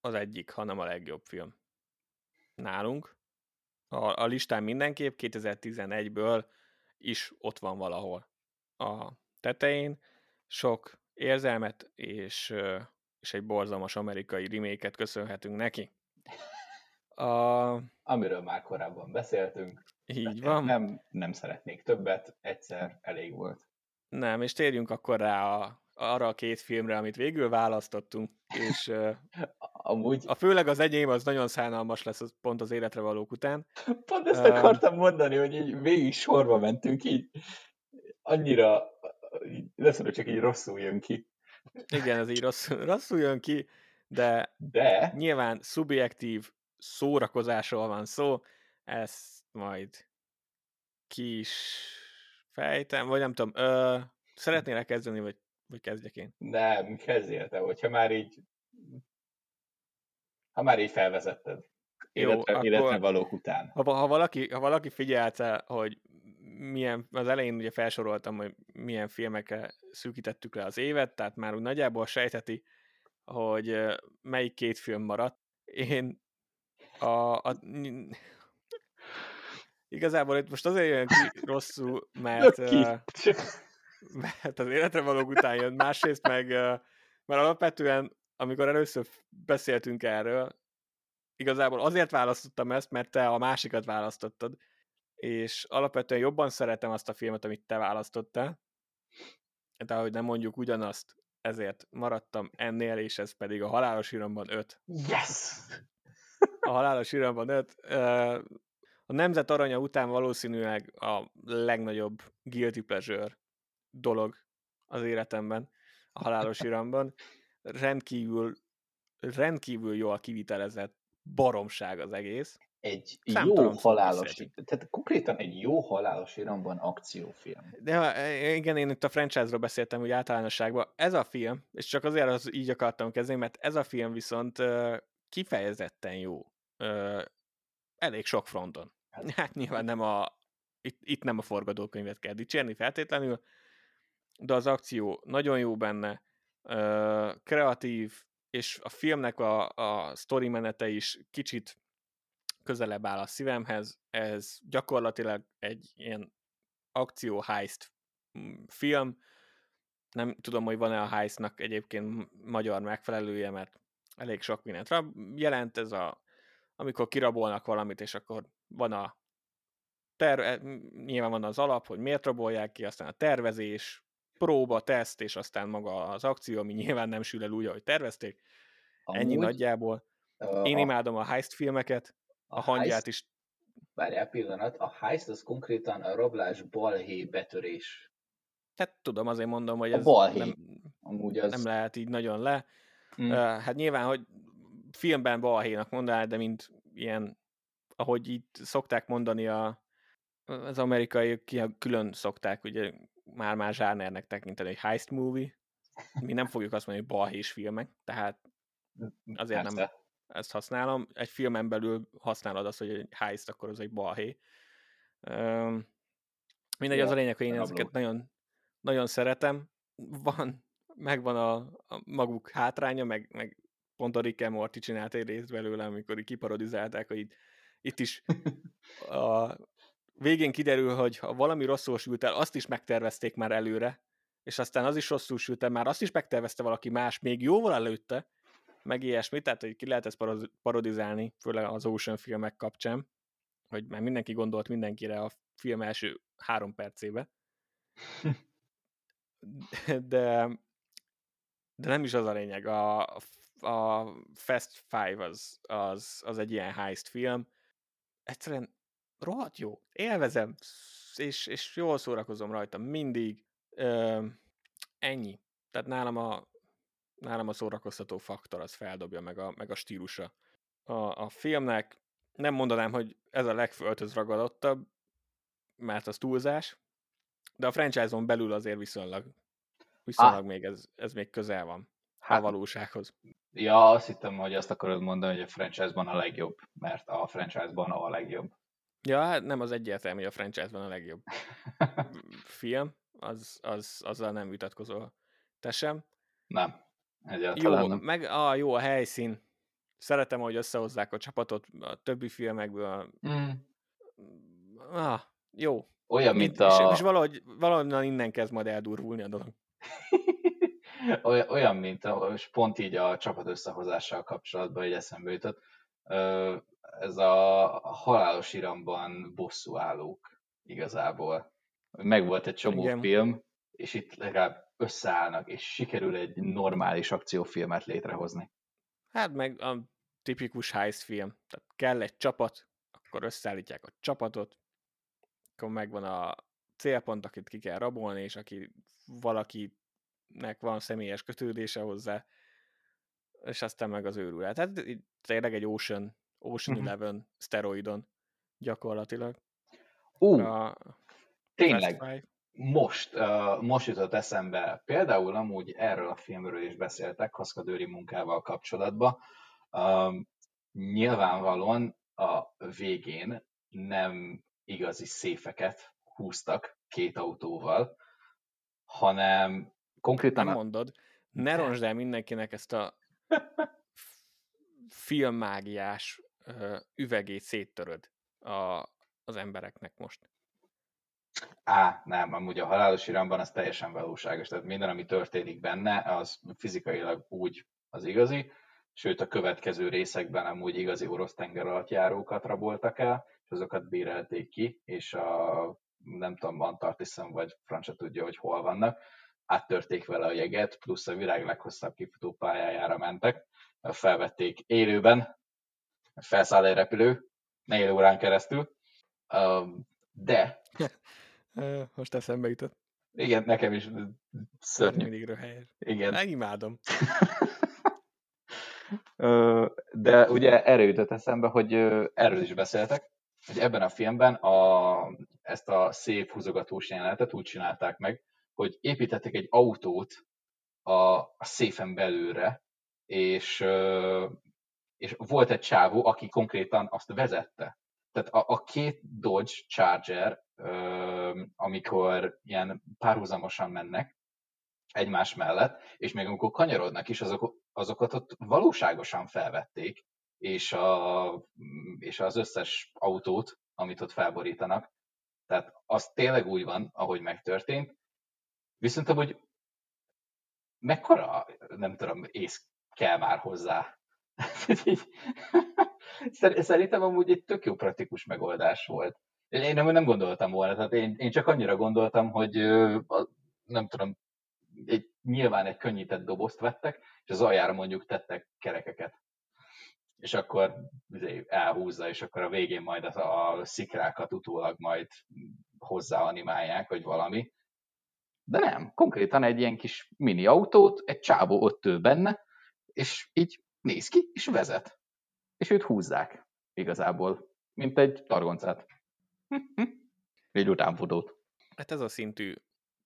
az egyik, hanem a legjobb film. Nálunk. A, a listán mindenképp 2011-ből is ott van valahol a tetején. Sok érzelmet és, és egy borzalmas amerikai reméket köszönhetünk neki. A... Amiről már korábban beszéltünk. Így van. Nem, nem szeretnék többet, egyszer elég volt. Nem, és térjünk akkor rá a, arra a két filmre, amit végül választottunk, és Amúgy... a főleg az enyém az nagyon szánalmas lesz az pont az életre valók után. Pont ezt uh, akartam mondani, hogy így végig sorba mentünk, így annyira, lesz, hogy csak így rosszul jön ki. Igen, ez így rosszul, rosszul jön ki, de, de nyilván szubjektív szórakozásról van szó, ezt majd ki is fejtem, vagy nem tudom, ö, szeretnél kezdeni, vagy, vagy kezdjek én? Nem, kezdjél te, hogyha már így ha már így felvezetted. Életre, Jó, életre akkor, valók után. Ha, ha, valaki, ha valaki figyelte, hogy milyen, az elején ugye felsoroltam, hogy milyen filmekre szűkítettük le az évet, tehát már úgy nagyjából sejteti, hogy melyik két film maradt. Én a, a igazából itt most azért jön ki rosszul, mert, mert az életre való után jön, másrészt meg, mert alapvetően, amikor először beszéltünk erről, igazából azért választottam ezt, mert te a másikat választottad, és alapvetően jobban szeretem azt a filmet, amit te választottál, de ahogy nem mondjuk ugyanazt, ezért maradtam ennél, és ez pedig a Halálos Iramban 5. Yes! A Halálos Iramban 5. A Nemzet Aranya után valószínűleg a legnagyobb guilty pleasure dolog az életemben, a Halálos Iramban. Rendkívül, rendkívül jól kivitelezett baromság az egész egy jó halálos, tehát konkrétan egy jó halálos iramban akciófilm. De igen, én itt a franchise-ról beszéltem úgy általánosságban. Ez a film, és csak azért az így akartam kezdeni, mert ez a film viszont kifejezetten jó. Elég sok fronton. Hát, hát nyilván nem a, itt, itt nem a forgatókönyvet kell dicsérni feltétlenül, de az akció nagyon jó benne, kreatív, és a filmnek a, a sztori menete is kicsit közelebb áll a szívemhez. Ez gyakorlatilag egy ilyen akció heist film. Nem tudom, hogy van-e a heistnak egyébként magyar megfelelője, mert elég sok mindent jelent ez a, amikor kirabolnak valamit, és akkor van a ter, e, nyilván van az alap, hogy miért rabolják ki, aztán a tervezés, próba, teszt, és aztán maga az akció, ami nyilván nem sül el úgy, ahogy tervezték. Amúgy, Ennyi nagyjából. Én a... imádom a heist filmeket, a, a hangját heist, is. Várjál pillanat, a heist az konkrétan a rablás balhé betörés. Hát tudom, azért mondom, hogy ez balhé. nem, Amúgy az... nem lehet így nagyon le. Hmm. Uh, hát nyilván, hogy filmben balhénak mondaná, de mint ilyen, ahogy itt szokták mondani a, az amerikai külön szokták ugye már-már zsánernek tekinteni, egy heist movie. Mi nem fogjuk azt mondani, hogy balhés filmek, tehát azért Persze. nem ezt használom. Egy filmen belül használod azt, hogy egy heist, akkor az egy balhé. Um, mindegy, ja, az a lényeg, hogy én ezeket nagyon, nagyon szeretem. Van, megvan a, a maguk hátránya, meg, meg pont a Rick Morty csinált egy részt belőle, amikor így kiparodizálták, hogy itt, itt is a végén kiderül, hogy ha valami rosszul sült el, azt is megtervezték már előre, és aztán az is rosszul sült már azt is megtervezte valaki más, még jóval előtte, meg ilyesmi, tehát hogy ki lehet ezt parodizálni, főleg az Ocean filmek kapcsán, hogy már mindenki gondolt mindenkire a film első három percébe. De, de nem is az a lényeg. A, a Fast Five az, az, az egy ilyen heist film. Egyszerűen rohadt jó. Élvezem, és, és jól szórakozom rajta mindig. Ö, ennyi. Tehát nálam a, nálam a szórakoztató faktor az feldobja meg a, meg a stílusa a, a filmnek. Nem mondanám, hogy ez a legföltöz ragadottabb, mert az túlzás, de a franchise-on belül azért viszonylag, viszonylag ah. még ez, ez még közel van hát, a valósághoz. Ja, azt hittem, hogy azt akarod mondani, hogy a franchise-ban a legjobb, mert a franchise-ban a legjobb. Ja, hát nem az egyértelmű, hogy a franchise-ban a legjobb film, az, az, azzal nem vitatkozol. Te sem? Nem, egyáltalán jó, nem. Meg a jó a helyszín. Szeretem, hogy összehozzák a csapatot a többi filmekből. Mm. Ah, jó. Olyan, mint a... És, és valahogy, valahogy innen kezd majd eldurvulni a dolog. olyan, olyan, mint a, és pont így a csapat összehozással kapcsolatban egy eszembe jutott, ez a halálos iramban bosszúállók igazából. Meg volt egy csomó Igen. film, és itt legalább összeállnak, és sikerül egy normális akciófilmet létrehozni. Hát meg a tipikus heist film. Tehát kell egy csapat, akkor összeállítják a csapatot, akkor megvan a célpont, akit ki kell rabolni, és aki valakinek van személyes kötődése hozzá, és aztán meg az őrület. Tehát tényleg egy Ocean, Ocean uh-huh. Eleven szteroidon gyakorlatilag. Ú, uh, tényleg, most, uh, most jutott eszembe, például amúgy erről a filmről is beszéltek, kaszkadőri munkával kapcsolatban. Uh, nyilvánvalóan a végén nem igazi széfeket húztak két autóval, hanem konkrétan... Nem mondod, ne ronsd el mindenkinek ezt a filmmágiás üvegét széttöröd a, az embereknek most. Á, nem, amúgy a halálos iramban az teljesen valóságos, tehát minden, ami történik benne, az fizikailag úgy az igazi, sőt a következő részekben amúgy igazi orosz tengeralattjárókat raboltak el, és azokat bérelték ki, és a nem tudom, Antarktiszon vagy francia tudja, hogy hol vannak, áttörték vele a jeget, plusz a világ leghosszabb kifutó pályájára mentek, felvették élőben, felszáll egy repülő, négy órán keresztül, de... Most eszembe jutott. Igen, nekem is szörnyű. Mindig röhelyes. Igen. Megimádom. De ugye erre jutott eszembe, hogy erről is beszéltek, hogy ebben a filmben a, ezt a szép húzogatós jelenetet úgy csinálták meg, hogy építettek egy autót a, a széfen belőle, és, és volt egy csávó, aki konkrétan azt vezette. Tehát a, a két Dodge Charger, amikor ilyen párhuzamosan mennek egymás mellett, és még amikor kanyarodnak is, azok, azokat ott valóságosan felvették, és, a, és az összes autót, amit ott felborítanak. Tehát az tényleg úgy van, ahogy megtörtént. Viszont hogy mekkora, nem tudom, ész kell már hozzá. Szerintem amúgy egy tök jó praktikus megoldás volt. Én nem, nem gondoltam volna, tehát én, én csak annyira gondoltam, hogy nem tudom, egy, nyilván egy könnyített dobozt vettek, és az aljára mondjuk tettek kerekeket és akkor izé, elhúzza, és akkor a végén majd a, a szikrákat utólag majd hozzáanimálják, vagy valami. De nem, konkrétan egy ilyen kis mini autót, egy csávó ott ül benne, és így néz ki, és vezet. És őt húzzák igazából, mint egy targoncát. egy utánfutót. Hát ez a szintű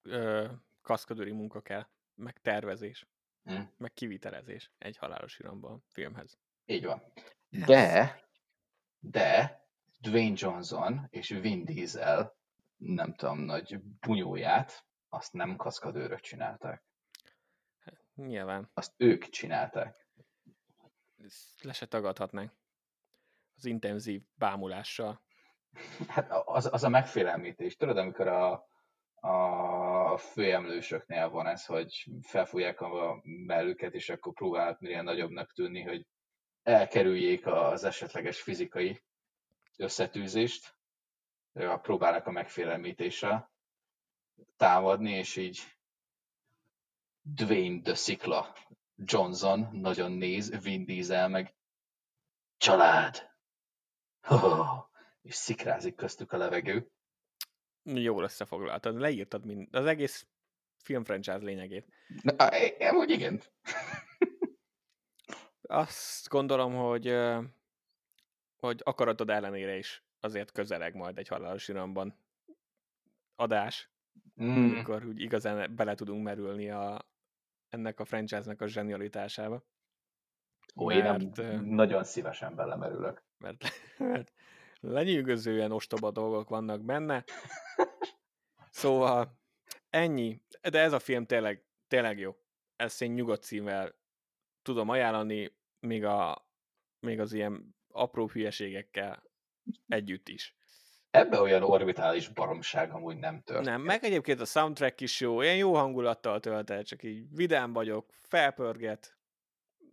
ö, kaszkadőri munka kell, meg tervezés, hmm. meg kivitelezés egy halálos iramban filmhez. Így van. De, de Dwayne Johnson és Vin Diesel, nem tudom, nagy bunyóját, azt nem kaszkadőrök csinálták. Nyilván. Azt ők csinálták. Le se tagadhatnánk. Az intenzív bámulással. Hát az, az a megfélemlítés. Tudod, amikor a, a főemlősöknél van ez, hogy felfújják a mellüket, és akkor próbálnak minél nagyobbnak tűnni, hogy elkerüljék az esetleges fizikai összetűzést, próbálnak a megfélemlítésre támadni, és így Dwayne the Szikla Johnson nagyon néz, Vin Diesel meg család, oh, és szikrázik köztük a levegő. Jól összefoglaltad, leírtad mind, az egész film franchise lényegét. Na, hogy igen. Azt gondolom, hogy, hogy akaratod ellenére is azért közeleg majd egy halálos iramban adás, mm. amikor úgy igazán bele tudunk merülni a, ennek a franchise-nek a zsenialitásába. Ó, mert, én nem, nagyon szívesen belemerülök. Mert, mert lenyűgözően ostoba dolgok vannak benne. Szóval ennyi. De ez a film tényleg, tényleg jó. Ezt én nyugodt szívvel tudom ajánlani, még, a, még az ilyen apró hülyeségekkel együtt is. Ebbe olyan orbitális baromság amúgy nem történt. Nem, meg egyébként a soundtrack is jó, ilyen jó hangulattal töltett, csak így vidám vagyok, felpörget,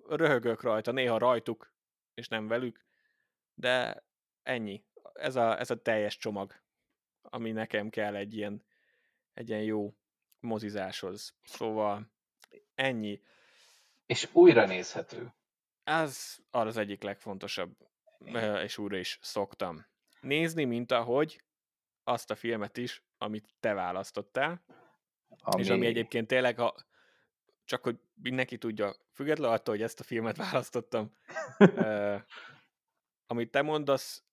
röhögök rajta, néha rajtuk, és nem velük, de ennyi. Ez a, ez a teljes csomag, ami nekem kell egy ilyen, egy ilyen jó mozizáshoz. Szóval ennyi. És újra nézhető. Ez az egyik legfontosabb, és újra is szoktam nézni, mint ahogy azt a filmet is, amit te választottál, ami... és ami egyébként tényleg, ha, csak hogy mindenki tudja, függetlenül attól, hogy ezt a filmet választottam, uh, amit te mondasz,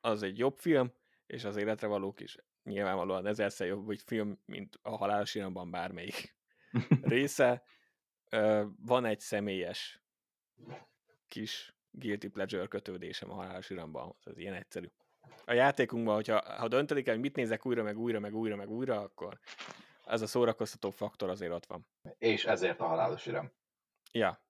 az egy jobb film, és az életre valók is nyilvánvalóan ezerszer jobb hogy film, mint a halálos iramban bármelyik része. Uh, van egy személyes kis guilty pleasure kötődésem a halálos iramban, ez ilyen egyszerű a játékunkban, hogyha ha döntedik el, hogy mit nézek újra, meg újra, meg újra, meg újra, akkor ez a szórakoztató faktor azért ott van. És ezért a halálos iram. Ja.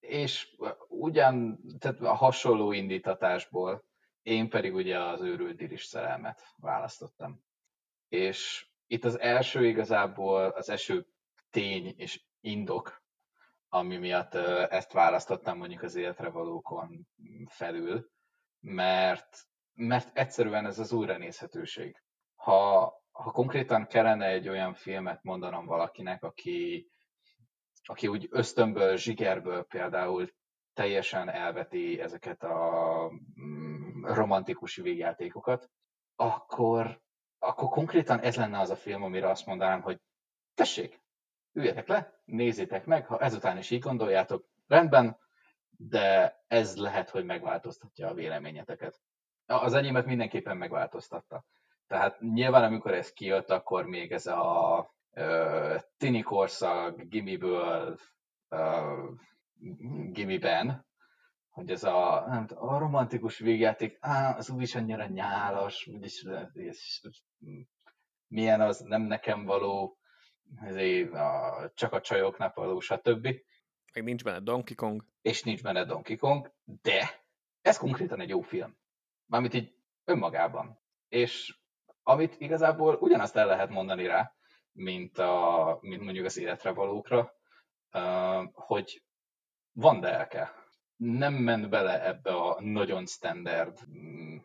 És ugyan, tehát a hasonló indítatásból én pedig ugye az őrült diris szerelmet választottam. És itt az első igazából, az első tény és indok, ami miatt ezt választottam mondjuk az életre valókon felül, mert mert egyszerűen ez az újranézhetőség. Ha, ha konkrétan kellene egy olyan filmet mondanom valakinek, aki, aki úgy ösztönből, zsigerből például teljesen elveti ezeket a mm, romantikus végjátékokat, akkor, akkor konkrétan ez lenne az a film, amire azt mondanám, hogy tessék, üljetek le, nézzétek meg, ha ezután is így gondoljátok, rendben, de ez lehet, hogy megváltoztatja a véleményeteket az enyémet mindenképpen megváltoztatta. Tehát nyilván, amikor ez kijött, akkor még ez a uh, tini korszak, gimiből, gimiben, hogy ez a, nem, a romantikus végjáték, á, az úgyis annyira nyálas, úgyis és, milyen az, nem nekem való, ezért a, csak a csajoknak való, stb. Meg nincs benne Donkey Kong. És nincs benne Donkey Kong, de ez konkrétan egy jó film. Mármint így önmagában. És amit igazából ugyanazt el lehet mondani rá, mint, a, mint mondjuk az életre valókra, hogy van delke. Nem ment bele ebbe a nagyon standard mm,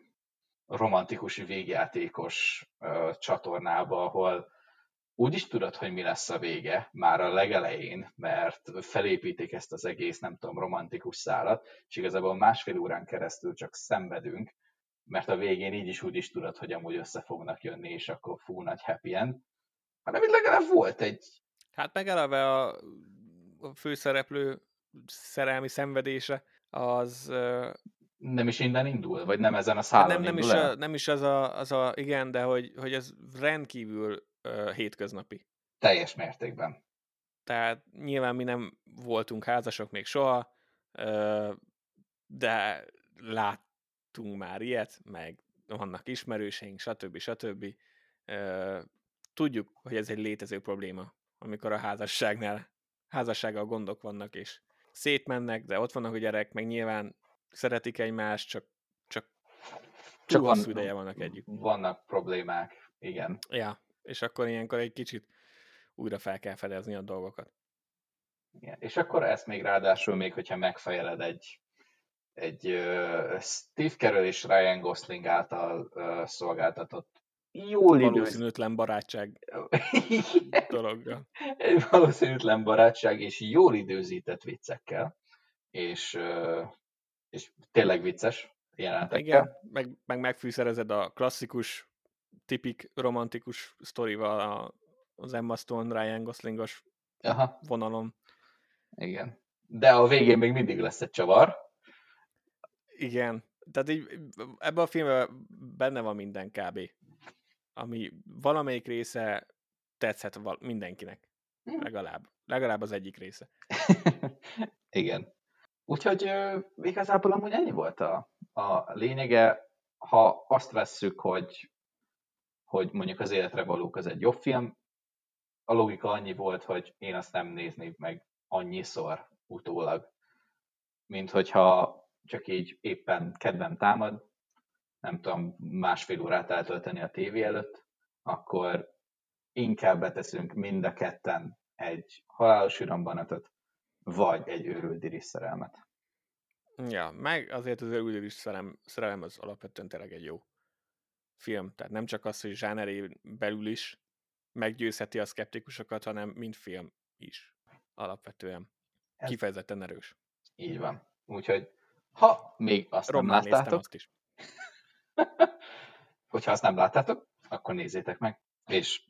romantikus végjátékos csatornába, ahol úgy is tudod, hogy mi lesz a vége már a legelején, mert felépítik ezt az egész, nem tudom, romantikus szálat, és igazából másfél órán keresztül csak szenvedünk, mert a végén így is úgy is tudod, hogy amúgy össze fognak jönni, és akkor fú, nagy happy end. Hanem itt legalább volt egy... Hát meg eleve a, főszereplő szerelmi szenvedése az... Nem is innen indul? Vagy nem ezen a szálon nem, nem, is, a, nem is az a, az a, igen, de hogy, hogy ez rendkívül uh, hétköznapi. Teljes mértékben. Tehát nyilván mi nem voltunk házasok még soha, uh, de lát, láttunk már ilyet, meg vannak ismerőseink, stb. stb. Tudjuk, hogy ez egy létező probléma, amikor a házasságnál, házassággal gondok vannak, és szétmennek, de ott vannak a gyerek, meg nyilván szeretik egymást, csak, csak csak van, ideje vannak együtt. Vannak problémák, igen. Ja. És akkor ilyenkor egy kicsit újra fel kell fedezni a dolgokat. Igen. És akkor ezt még ráadásul még, hogyha megfejeled egy, egy uh, Steve Carell és Ryan Gosling által uh, szolgáltatott jól Valószínűtlen barátság dologgal. Egy valószínűtlen barátság és jól időzített viccekkel. És, és tényleg vicces jelenetekkel. Igen, meg, meg megfűszerezed a klasszikus, tipik romantikus sztorival a, az Emma Stone, Ryan Goslingos Aha. vonalon. Igen. De a végén még mindig lesz egy csavar. Igen. Tehát így, ebben a filmben benne van minden kb ami valamelyik része tetszhet mindenkinek. Hm. Legalább. Legalább az egyik része. Igen. Úgyhogy uh, igazából amúgy ennyi volt a, a lényege. Ha azt vesszük, hogy, hogy mondjuk az életre valók az egy jobb film, a logika annyi volt, hogy én azt nem nézném meg annyiszor utólag, mint hogyha csak így éppen kedvem támad, nem tudom, másfél órát eltölteni a tévé előtt, akkor inkább beteszünk mind a ketten egy halálos ürambanatot, vagy egy őrült diris szerelmet. Ja, meg azért az őrült diris szerelem, szerelem az alapvetően tényleg egy jó film. Tehát nem csak az, hogy zsáneré belül is meggyőzheti a szkeptikusokat, hanem mint film is alapvetően. Ez... Kifejezetten erős. Így van. Úgyhogy ha még azt Román nem láttátok, azt is. hogyha azt nem láttátok, akkor nézzétek meg, és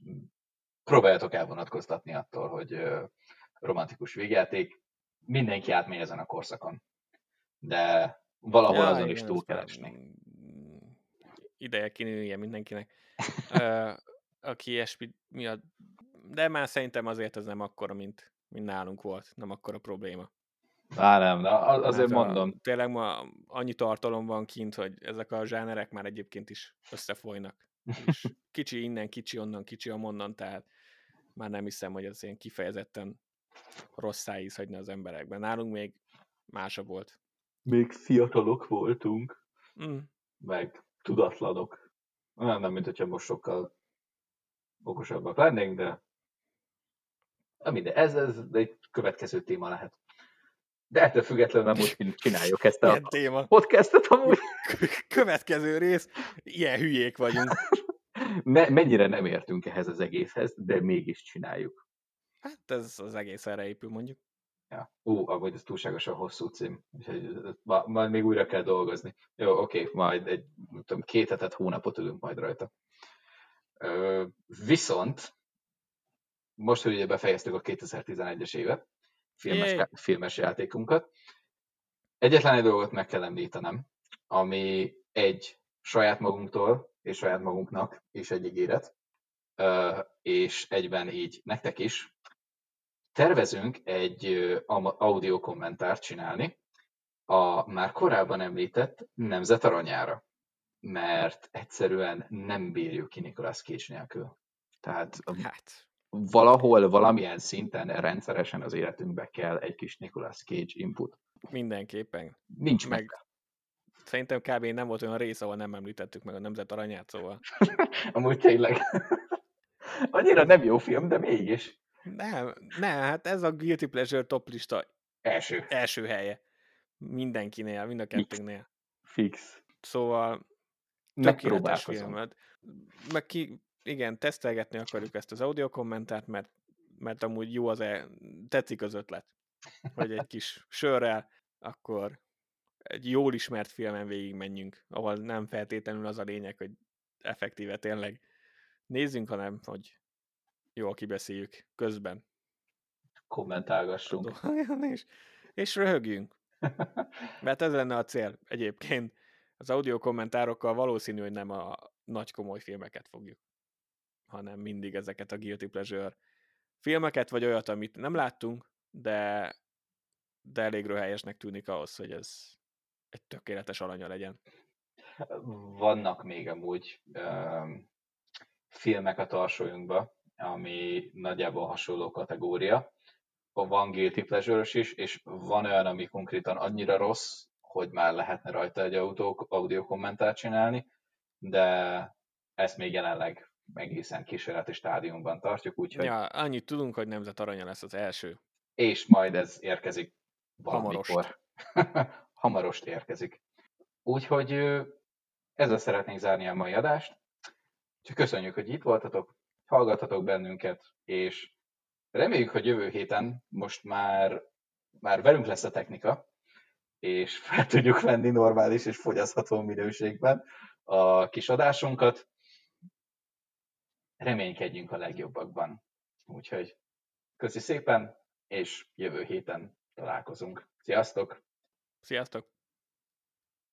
próbáljatok elvonatkoztatni attól, hogy romantikus végjáték, mindenki átmegy ezen a korszakon. De valahol ja, azon is túl kell esni. Ideje kinője mindenkinek. aki ilyesmi miatt, de már szerintem azért ez nem akkora, mint, mint nálunk volt, nem akkora probléma. Á, nem, de azért hát mondom. A, tényleg ma annyi tartalom van kint, hogy ezek a zsánerek már egyébként is összefolynak. És kicsi innen, kicsi onnan, kicsi amonnan, tehát már nem hiszem, hogy ez ilyen kifejezetten rossz szájíz hagyna az emberekben. Nálunk még másabb volt. Még fiatalok voltunk, mm. meg tudatlanok. Nem, nem, mint hogyha most sokkal okosabbak lennénk, de de ez, ez egy következő téma lehet. De ettől függetlenül úgy csináljuk ezt a téma. podcastet amúgy. Következő rész, ilyen hülyék vagyunk. Me- mennyire nem értünk ehhez az egészhez, de mégis csináljuk. Hát ez az egész erre épül mondjuk. Ja. Ú, ahogy ez túlságosan hosszú cím. Úgyhogy majd még újra kell dolgozni. Jó, oké, majd egy tudom, két hetet, hónapot ülünk majd rajta. Ö, viszont most, hogy ugye befejeztük a 2011-es évet, filmes, filmes játékunkat. Egyetlen egy dolgot meg kell említenem, ami egy saját magunktól és saját magunknak is egy ígéret, és egyben így nektek is. Tervezünk egy audio kommentárt csinálni a már korábban említett Nemzet Aranyára, mert egyszerűen nem bírjuk ki Nicolas Cage nélkül. Tehát hát valahol, valamilyen szinten rendszeresen az életünkbe kell egy kis Nicolas Cage input. Mindenképpen. Nincs meg. meg. Szerintem kb. nem volt olyan rész, ahol nem említettük meg a Nemzet Aranyát, szóval. Amúgy tényleg. Annyira nem jó film, de mégis. Nem, nem, hát ez a Guilty Pleasure top lista első, első helye. Mindenkinél, mind a kettőnknél. Fix. Szóval tökéletes film. Meg ki, igen, tesztelgetni akarjuk ezt az audio kommentát, mert, mert amúgy jó az e, tetszik az ötlet, hogy egy kis sörrel, akkor egy jól ismert filmen végig menjünk, ahol nem feltétlenül az a lényeg, hogy effektíve tényleg nézzünk, hanem hogy jól kibeszéljük közben. Kommentálgassunk. és, és röhögjünk. Mert ez lenne a cél egyébként. Az audio kommentárokkal valószínű, hogy nem a nagy komoly filmeket fogjuk hanem mindig ezeket a guilty pleasure filmeket, vagy olyat, amit nem láttunk, de, de elég röhelyesnek tűnik ahhoz, hogy ez egy tökéletes alanya legyen. Vannak még amúgy um, filmek a tarsolyunkba, ami nagyjából hasonló kategória. Van guilty pleasure is, és van olyan, ami konkrétan annyira rossz, hogy már lehetne rajta egy audio, audio kommentát csinálni, de ezt még jelenleg egészen kísérleti stádiumban tartjuk, úgyhogy... Ja, annyit tudunk, hogy Nemzet Aranya lesz az első. És majd ez érkezik valamikor. Hamarost. Hamarost érkezik. Úgyhogy ezzel szeretnénk zárni a mai adást. Úgyhogy köszönjük, hogy itt voltatok, hallgatatok bennünket, és reméljük, hogy jövő héten most már, már velünk lesz a technika, és fel tudjuk venni normális és fogyasztható minőségben a kis adásunkat. Reménykedjünk a legjobbakban. Úgyhogy köszi szépen, és jövő héten találkozunk. Sziasztok! Sziasztok!